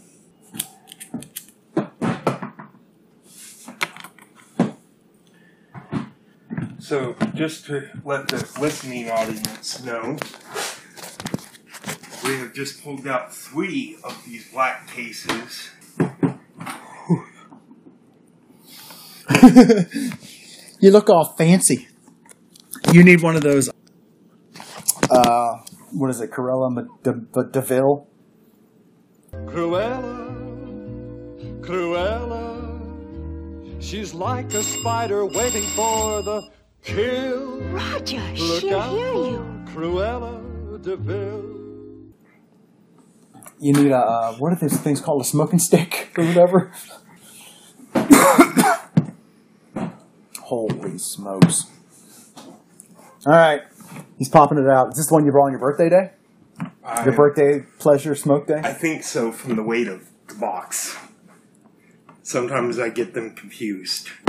So just to let the listening audience know, we have just pulled out three of these black cases. You look all fancy. You need one of those. Uh, what is it? Corella De- De- Deville. Cruella, Cruella, she's like a spider waiting for the kill. Roger, Look she'll out hear for you. Cruella Deville. You need a uh, what are these things called? A smoking stick or whatever. Holy smokes! All right, he's popping it out. Is this the one you brought on your birthday day? I, Your birthday pleasure smoke day? I think so from the weight of the box. Sometimes I get them confused.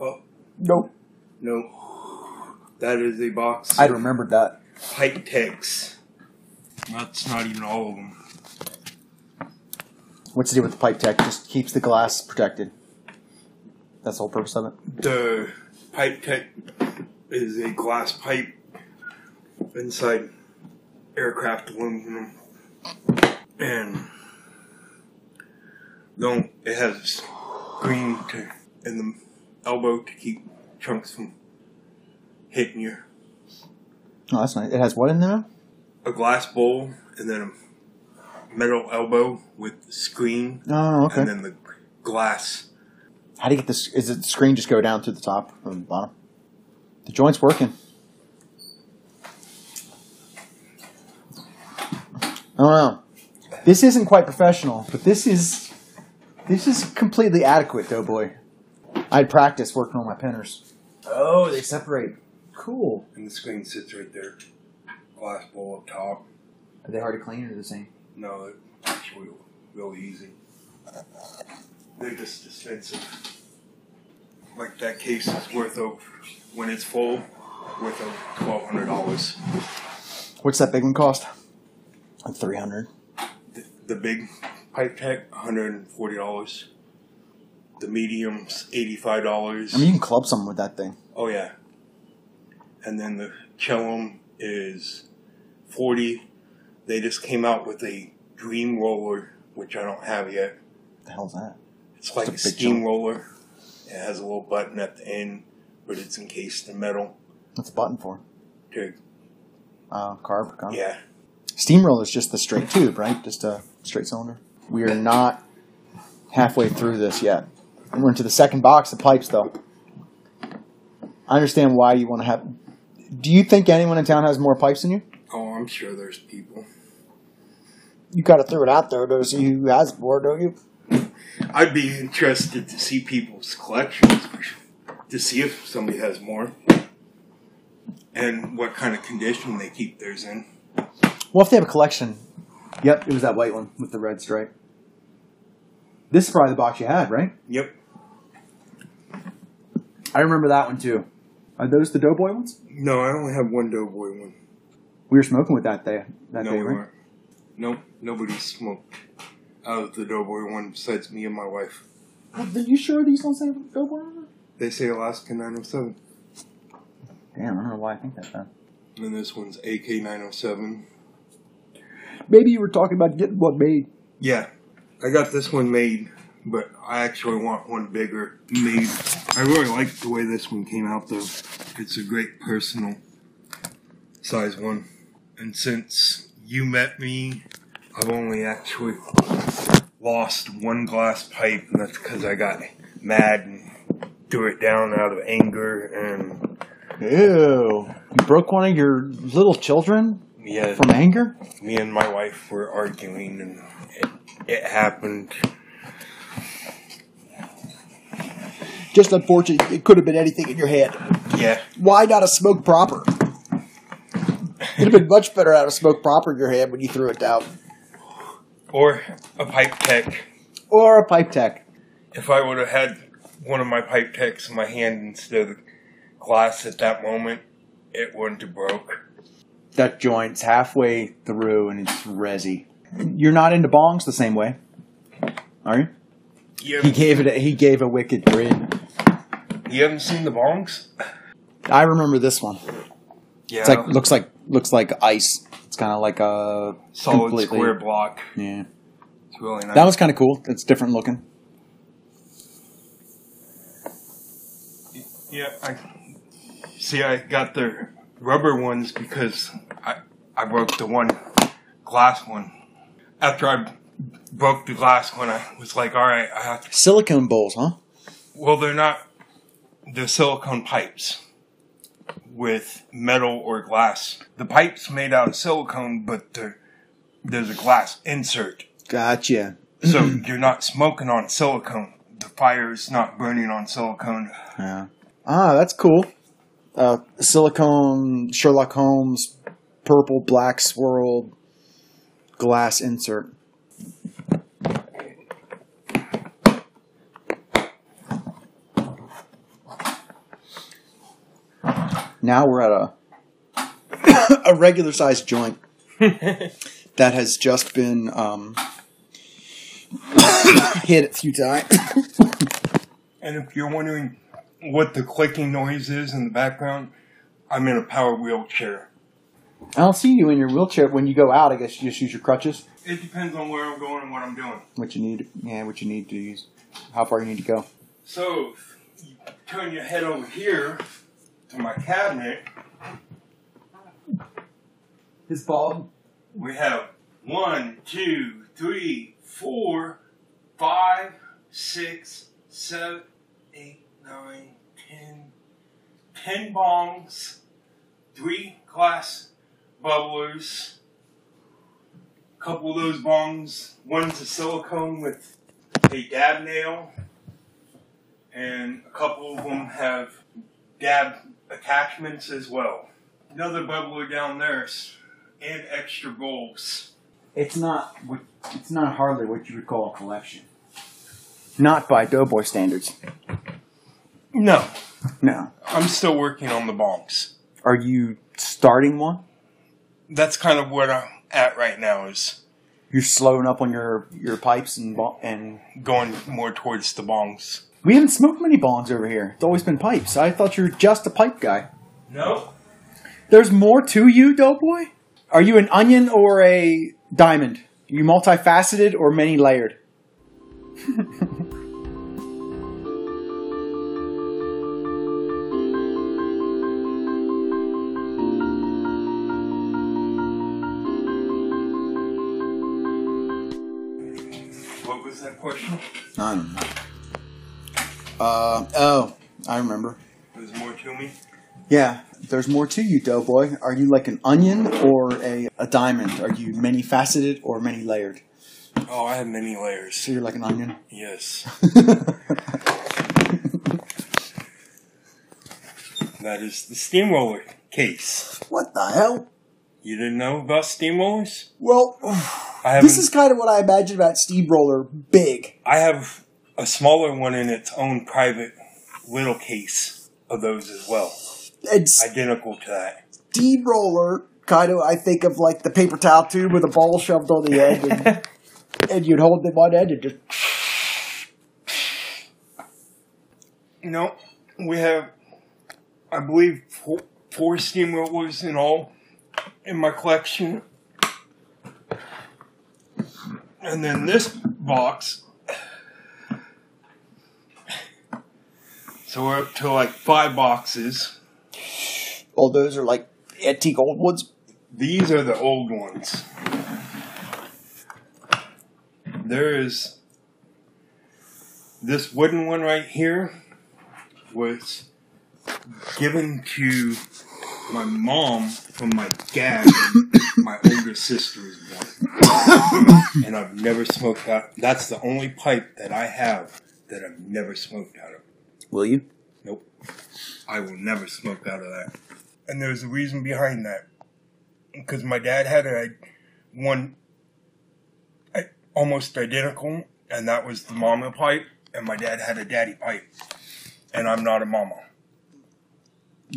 oh, Nope. no. That is a box. I'd remembered that. Pipe techs. That's not even all of them. What's the deal with the pipe tech? Just keeps the glass protected. That's the whole purpose of it. The pipe tech is a glass pipe inside aircraft aluminum, and don't it has a screen to in the elbow to keep chunks from hitting you. Oh, that's nice. It has what in there? A glass bowl and then a metal elbow with screen, Oh, okay. and then the glass. How do you get this? Is it the screen just go down through the top or the bottom? The joint's working. I don't know. This isn't quite professional, but this is this is completely adequate, Doughboy. I'd practice working on my pinners. Oh, they separate. Cool. And the screen sits right there. Glass bowl up top. Are they hard to clean or the same? No, it's actually real easy. They're just expensive. Like that case is worth of when it's full, worth of twelve hundred dollars. What's that big one cost? Like three hundred. The, the big pipe tech, one hundred and forty dollars. The mediums, eighty five dollars. I mean, you can club someone with that thing. oh yeah. And then the chillum is forty. They just came out with a Dream Roller, which I don't have yet. What the hell's that? It's like a, a big steam roller. It has a little button at the end, but it's encased in metal. What's the button for? To, Uh, carb. carb. yeah, Steamroller is just the straight tube, right? Just a straight cylinder. We are not halfway through this yet. We're into the second box of pipes, though. I understand why you want to have. Do you think anyone in town has more pipes than you? Oh, I'm sure there's people. You got to throw it out there to see who has more, don't you? I'd be interested to see people's collections to see if somebody has more and what kind of condition they keep theirs in. Well, if they have a collection. Yep, it was that white one with the red stripe. This is probably the box you had, right? Yep. I remember that one too. Are those the Doughboy ones? No, I only have one Doughboy one. We were smoking with that day. That no, day, we right? weren't. Nope, nobody smoked out of the Doughboy one besides me and my wife. Are you sure these ones have Doughboy? They say Alaska 907. Damn, I don't know why I think that. Then. And this one's AK 907. Maybe you were talking about getting one made. Yeah, I got this one made but I actually want one bigger made. I really like the way this one came out though. It's a great personal size one. And since you met me, I've only actually lost one glass pipe, and that's because I got mad and threw it down out of anger. And Ew. You broke one of your little children yeah, from anger? me and my wife were arguing, and it, it happened. Just unfortunate. It could have been anything in your head. Yeah, Why not a smoke proper? It'd have been much better out of smoke proper in your hand when you threw it down. or a pipe tech. Or a pipe tech. If I would have had one of my pipe techs in my hand instead of the glass at that moment, it wouldn't have broke. That joint's halfway through and it's resi. You're not into bongs the same way, are you? You He gave it. A, he gave a wicked grin. You haven't seen the bongs? I remember this one. Yeah, It's like looks like looks like ice. It's kind of like a solid completely- square block. Yeah, It's really nice. that was kind of cool. It's different looking. Yeah, I see. I got the rubber ones because I I broke the one glass one. After I broke the glass one, I was like, all right, I have to. Silicone bowls, huh? Well, they're not. They're silicone pipes with metal or glass. The pipe's made out of silicone, but there- there's a glass insert, Gotcha. so you're not smoking on silicone. The fire's not burning on silicone. Yeah. Ah, that's cool. Uh, silicone Sherlock Holmes, purple black swirled glass insert. Now we're at a a regular sized joint that has just been um, hit a few times. And if you're wondering what the clicking noise is in the background, I'm in a power wheelchair. I don't see you in your wheelchair when you go out. I guess you just use your crutches. It depends on where I'm going and what I'm doing. What you need, yeah, what you need to use, how far you need to go. So, you turn your head over here to my cabinet, His ball. we have one, two, three, four, five, six, seven, eight, nine, ten, ten bongs, three glass bubblers, a couple of those bongs, one's a silicone with a dab nail, and a couple of them have dab attachments as well. Another bubbler down there, and extra bowls. It's not. what- It's not hardly what you would call a collection. Not by Doughboy standards. No, No. I'm still working on the bongs. Are you starting one? That's kind of what I'm at right now is You're slowing up on your your pipes and and going more towards the bongs. We haven't smoked many bongs over here. It's always been pipes. I thought you were just a pipe guy. No, There's more to you, Doughboy. Are you an onion or a diamond? Are you multifaceted or many layered? what was that question? I don't know. Uh, oh, I remember. There's more to me. Yeah, there's more to you, Doughboy. Are you like an onion or a, a diamond? Are you many faceted or many layered? Oh, I have many layers. So you're like an onion? Yes, that is the steamroller case. what the hell? You didn't know about steamrollers? Well, I this is kind of what I imagined about steamroller big. I have a smaller one in its own private little case of those as well, And identical to that. steamroller, kind of, I think of like the paper towel tube with a ball shoved on the end, and, and you'd hold them on end and just. You know, we have, I believe, four, four steamrollers in all in my collection. And then this box So we're up to like five boxes. All those are like antique old ones. These are the old ones. There is this wooden one right here was given to my mom from my dad. my older sister's one. and I've never smoked out. That's the only pipe that I have that I've never smoked out of. Will you? Nope. I will never smoke out of that. And there's a reason behind that. Because my dad had a one I- almost identical, and that was the mama pipe, and my dad had a daddy pipe. And I'm not a mama.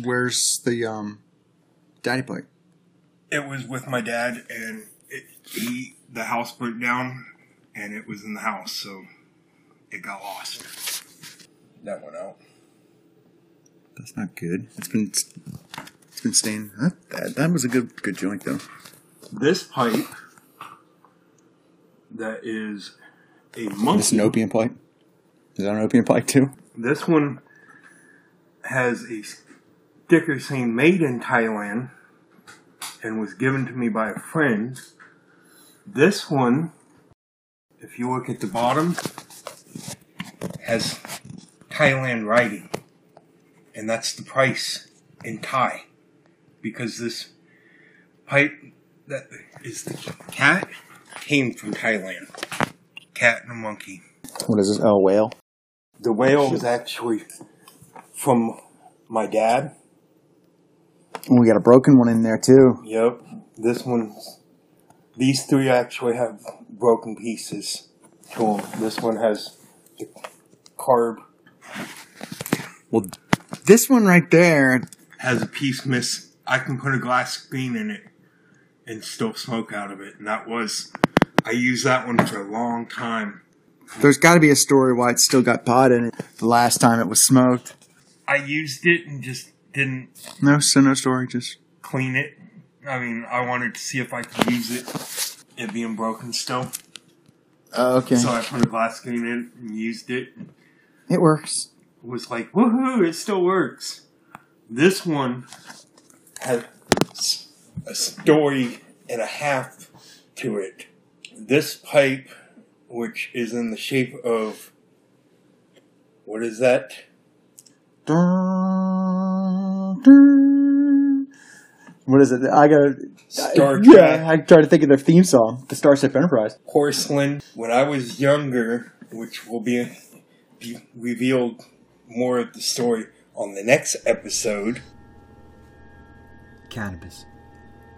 Where's the um, daddy pipe? It was with my dad, and it, he the house burnt down, and it was in the house, so it got lost. That went out. That's not good. It's been it's been staying. That, that, that was a good good joint though. This pipe that is a monkey. This an opium pipe. Is that an opium pipe too? This one has a sticker saying made in Thailand and was given to me by a friend. This one, if you look at the bottom, has Thailand writing. And that's the price in Thai. Because this pipe that is the cat came from Thailand. Cat and a monkey. What is this? Oh, whale. The whale was actually from my dad. And we got a broken one in there too. Yep. This one, these three actually have broken pieces to them. This one has the carb, Well, this one right there. has a piece miss. I can put a glass screen in it and still smoke out of it. And that was, I used that one for a long time. There's got to be a story why it's still got pot in it. The last time it was smoked. I used it and just didn't No, so no story. Just clean it. I mean, I wanted to see if I could use it, it being broken still. Oh, okay. So I put a glass screen in it and used it. It works. was like, woohoo, it still works. This one has a story and a half to it. This pipe, which is in the shape of, what is that? What is it? I got Star Trek. Yeah, I tried to think of their theme song, the Starship Enterprise. Porcelain. When I was younger, which will be, be revealed more of the story on the next episode. Cannabis.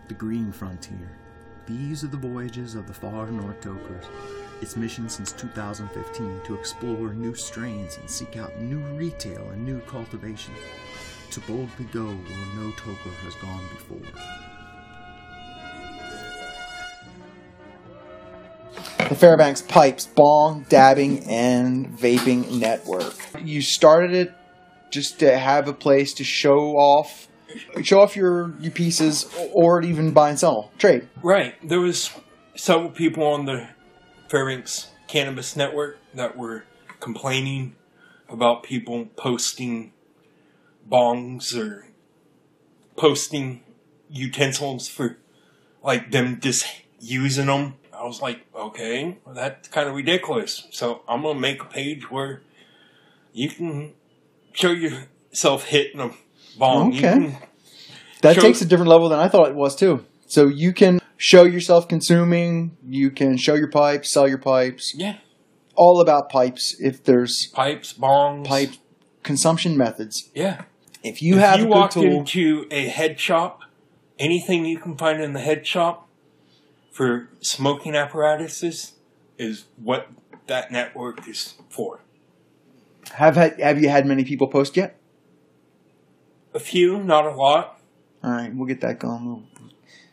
The green frontier. These are the voyages of the far North Tokers. Its mission since 2015 to explore new strains and seek out new retail and new cultivation. To boldly go where no Toker has gone before. The Fairbanks Pipes Bong, Dabbing, and Vaping Network. You started it just to have a place to show off, show off your, your pieces, or even buy and sell, trade. Right. There was several people on the Fairbanks Cannabis Network that were complaining about people posting bongs or posting utensils for like them just using them. I was like, okay, well, that's kind of ridiculous. So I'm gonna make a page where you can show yourself hitting a bong. Okay. That Show- takes a different level than I thought it was too. So you can show yourself consuming, you can show your pipes, sell your pipes, yeah, all about pipes. If there's pipes, bongs, pipe consumption methods, Yeah. if you if have you a good walk tool, into a head shop, anything you can find in the head shop for smoking apparatuses is what that network is for. have had, have you had many people post yet? A few, not a lot. All right, we'll get that going. We'll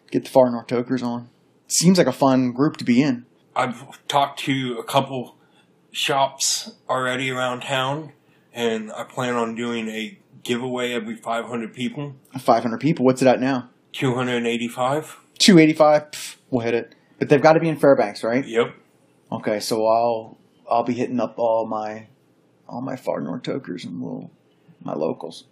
get the Far North Tokers on. Seems like a fun group to be in. I've talked to a couple shops already around town, and I plan on doing a giveaway every 500 people. 500 people. What's it at now? 285. 285. Pff, we'll hit it. But they've got to be in Fairbanks, right? Yep. Okay, so I'll I'll be hitting up all my all my Far North Tokers, and we'll my locals.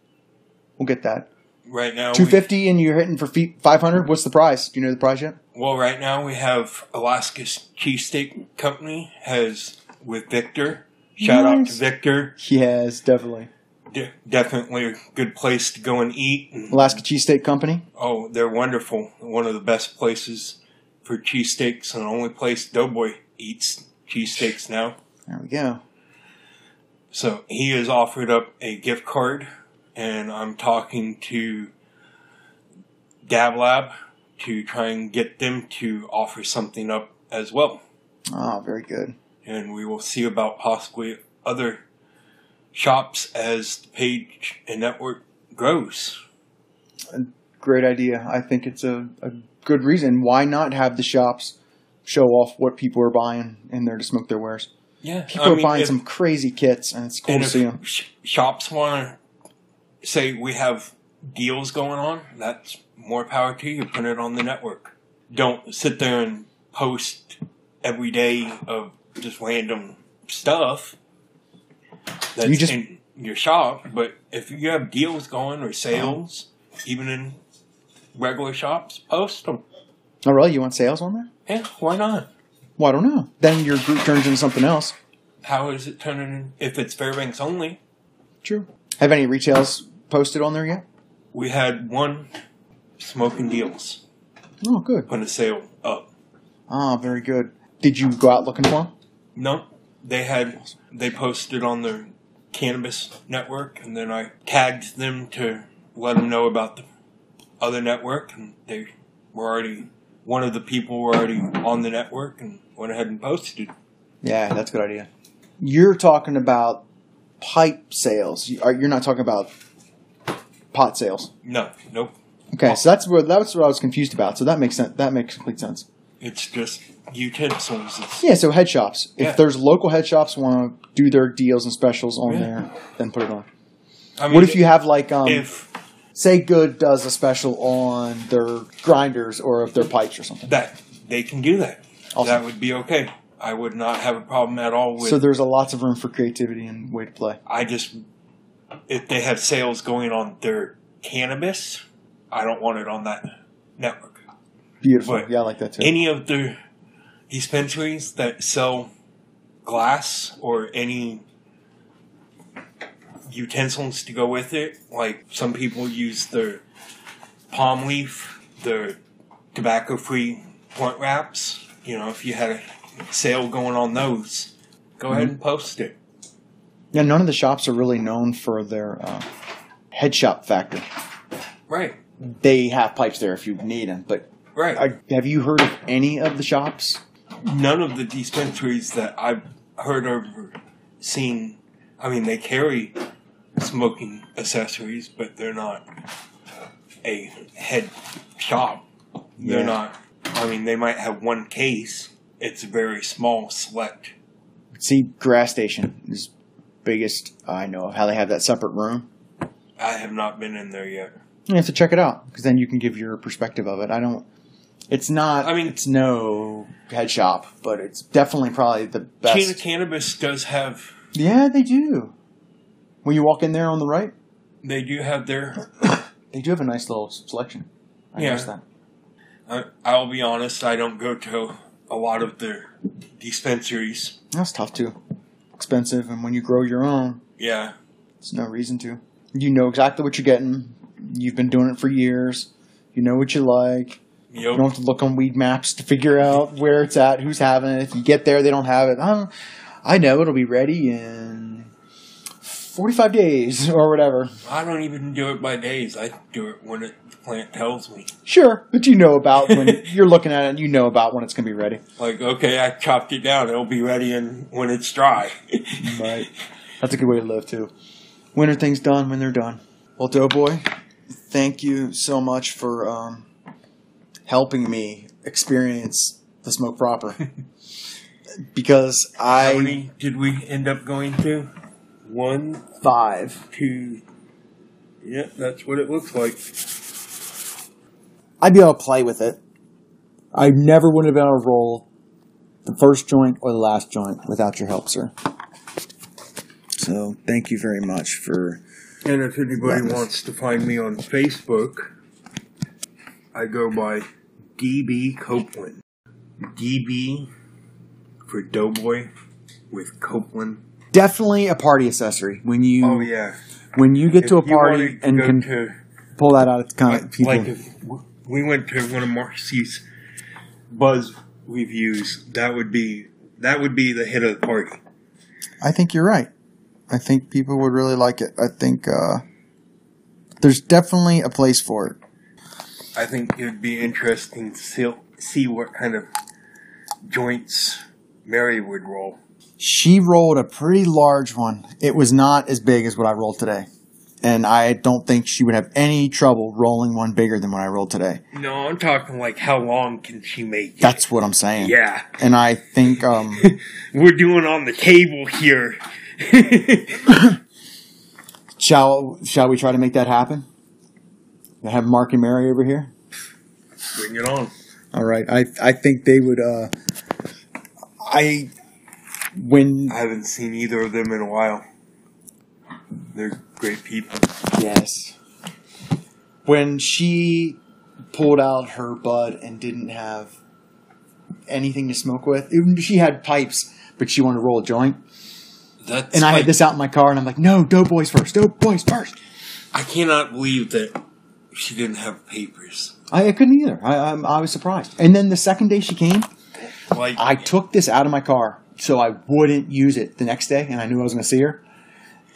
We'll get that. Right now, Two fifty, and you're hitting for five hundred. What's the price? Do you know the price yet? Well, right now we have Alaska's Cheesesteak Company has with Victor. Shout out to Victor. Yes, definitely. De- definitely a good place to go and eat. Alaska Cheesesteak Company. oh, they're wonderful. One of the best places for cheesesteaks, and the only place Doughboy eats cheesesteaks now. There we go. So he has offered up a gift card, and I'm talking to Dab Lab to try and get them to offer something up as well. Oh, very good. And we will see about possibly other shops as the page and network grows. Great idea. I think it's a, a good reason. Why not have the shops show off what people are buying in there to smoke their wares? Yeah, People are buying some crazy kits, and it's cool and to if see them. sh- shops want to say we have deals going on, that's more power to you. Put it on the network. Don't sit there and post every day of just random stuff. That's You just- in your shop, but if you have deals going or sales, even in regular shops, post them. Oh, really? You want sales on there? Yeah, why not? Well, I don't know. Then your group turns into something else. How is it turning? If it's Fairbanks only, True. Have any retails posted on there yet? we had one smoking deals. Oh, good. put a sale up. Ah, very good. Did you go out looking for them? No, they had they posted on their cannabis network, and then I tagged them to let them know about the other network, and they were already one of the people were already on the network and went ahead and posted. Yeah, that's a good idea. You're talking about pipe sales. You're not talking about pot sales. No, nope. Okay, so that's where that's what I was confused about. So that makes sense. That makes complete sense. It's just utensils. It's, Yeah, so head shops. If Yeah. there's local head shops want to do their deals and specials on Yeah. there, then put it on. I mean, What if you have like um, if say Good does a special on their grinders or if their pipes or something. that they can do that? Awesome. That would be okay. I would not have a problem at all with. So there's a lots of room for creativity and way to play. I just if they have sales going on their cannabis, I don't want it on that network. Beautiful. But yeah, I like that too. Any of the dispensaries that sell glass or any utensils to go with it, like some people use their palm leaf, their tobacco free blunt wraps. You know, if you had a sale going on those, go ahead and post it. yeah, none of the shops are really known for their uh, head shop factor. Right, They have pipes there if you need them, but right. Have you heard of any of the shops? None of the dispensaries that I've heard of or seen, I mean, they carry smoking accessories, but they're not a head shop. They're Yeah. not, I mean, they might have one case. It's a very small, select. See, Grass Station is biggest I know of. How they have that separate room. I have not been in there yet. You have to check it out because then you can give your perspective of it. I don't. It's not. I mean- it's no head shop, but it's definitely probably the best. Chena Cannabis does have, yeah, they do. When you walk in there on the right, they do have their, they do have a nice little selection. I Yeah. noticed that. I, I'll be honest, I don't go to a lot of their dispensaries. That's tough too. Expensive, and when you grow your own, Yeah, it's no reason to. You know exactly what you're getting. You've been doing it for years. You know what you like. Yep. You don't have to look on Weedmaps to figure out where it's at, who's having it. If you get there, they don't have it. Oh, I know it'll be ready in 45 days or whatever. I don't even do it by days. I do it when it, the plant tells me. Sure, but you know about when you're looking at it. You know about when it's going to be ready. Like, okay, I chopped it down. It'll be ready in, when it's dry. Right. That's a good way to live too. When are things done? When they're done. Well, Doughboy, thank you so much for um, helping me experience the smoke proper. because How I many did we end up going to? One, five. two. Yep, that's what it looks like. I'd be able to play with it. I never would have been able to roll the first joint or the last joint without your help, sir. So thank you very much for And if anybody wants to find me on Facebook, I go by DB Copeland. DB for Doughboy with Copeland. Definitely a party accessory when you Oh yeah. when you get to a party to and can to, pull that out. It's kind of like, people. like if we went to one of Marcy's Buzz reviews, that would be that would be the hit of the party. I think you're right. I think people would really like it. I think uh, there's definitely a place for it. I think it would be interesting to see, see what kind of joints Mary would roll. She rolled a pretty large one. It was not as big as what I rolled today. And I don't think she would have any trouble rolling one bigger than what I rolled today. No, I'm talking like how long can she make it? That's what I'm saying. Yeah. And I think um, We're doing on the table here. shall shall we try to make that happen? Have Mark and Mary over here. Bring it on. All right. I I think they would. Uh, I when I haven't seen either of them in a while. They're great people. Yes. When she pulled out her bud and didn't have anything to smoke with, even she had pipes, but she wanted to roll a joint. That's And I like- had this out in my car, and I'm like, no, Doughboys first, Doughboys first. I cannot believe that she didn't have papers. I, I couldn't either. I, I, I was surprised. And then the second day she came, Like I took this out of my car so I wouldn't use it the next day, and I knew I was going to see her.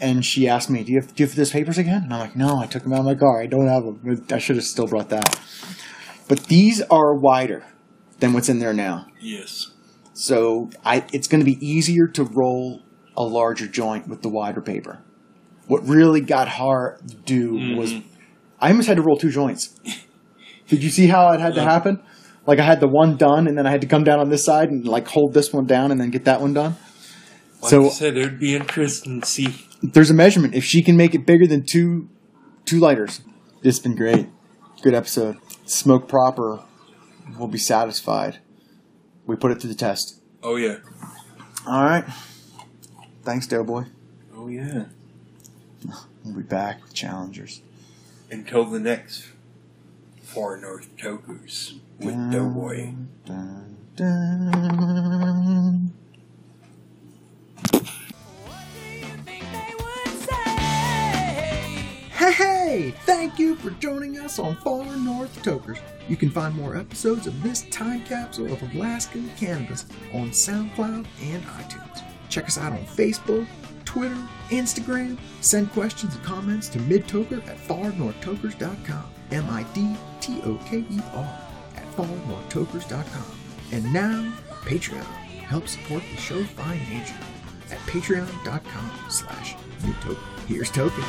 And she asked me, "Do you have, do you have those papers again?" And I'm like, "No, I took them out of my car. I don't have them. I should have still brought that." But these are wider than what's in there now, yes. so I, it's going to be easier to roll a larger joint with the wider paper. What really got hard to do was mm-hmm. I almost had to roll two joints. Did you see how it had to uh-huh. happen? Like I had the one done, and then I had to come down on this side and like hold this one down, and then get that one done. Like So- I said, it would be interesting to see. There's a measurement. If she can make it bigger than two two lighters, it's been great. Good episode. Smoke proper. We'll be satisfied. We put it to the test. Oh yeah. All right. Thanks, Doughboy. Oh yeah. We'll be back with challengers. Until the next Far North Tokers with Doughboy. Dun, dun. Hey, hey! Thank you for joining us on Far North Tokers. You can find more episodes of this time capsule of Alaskan cannabis on SoundCloud and iTunes. Check us out on Facebook, Twitter, Instagram. Send questions and comments to midtoker at farnorthtokers.com. M I D T O K E R at farnorthtokers.com. And now, Patreon. Help support the show Nature at patreon.com slash midtoker. Here's Token.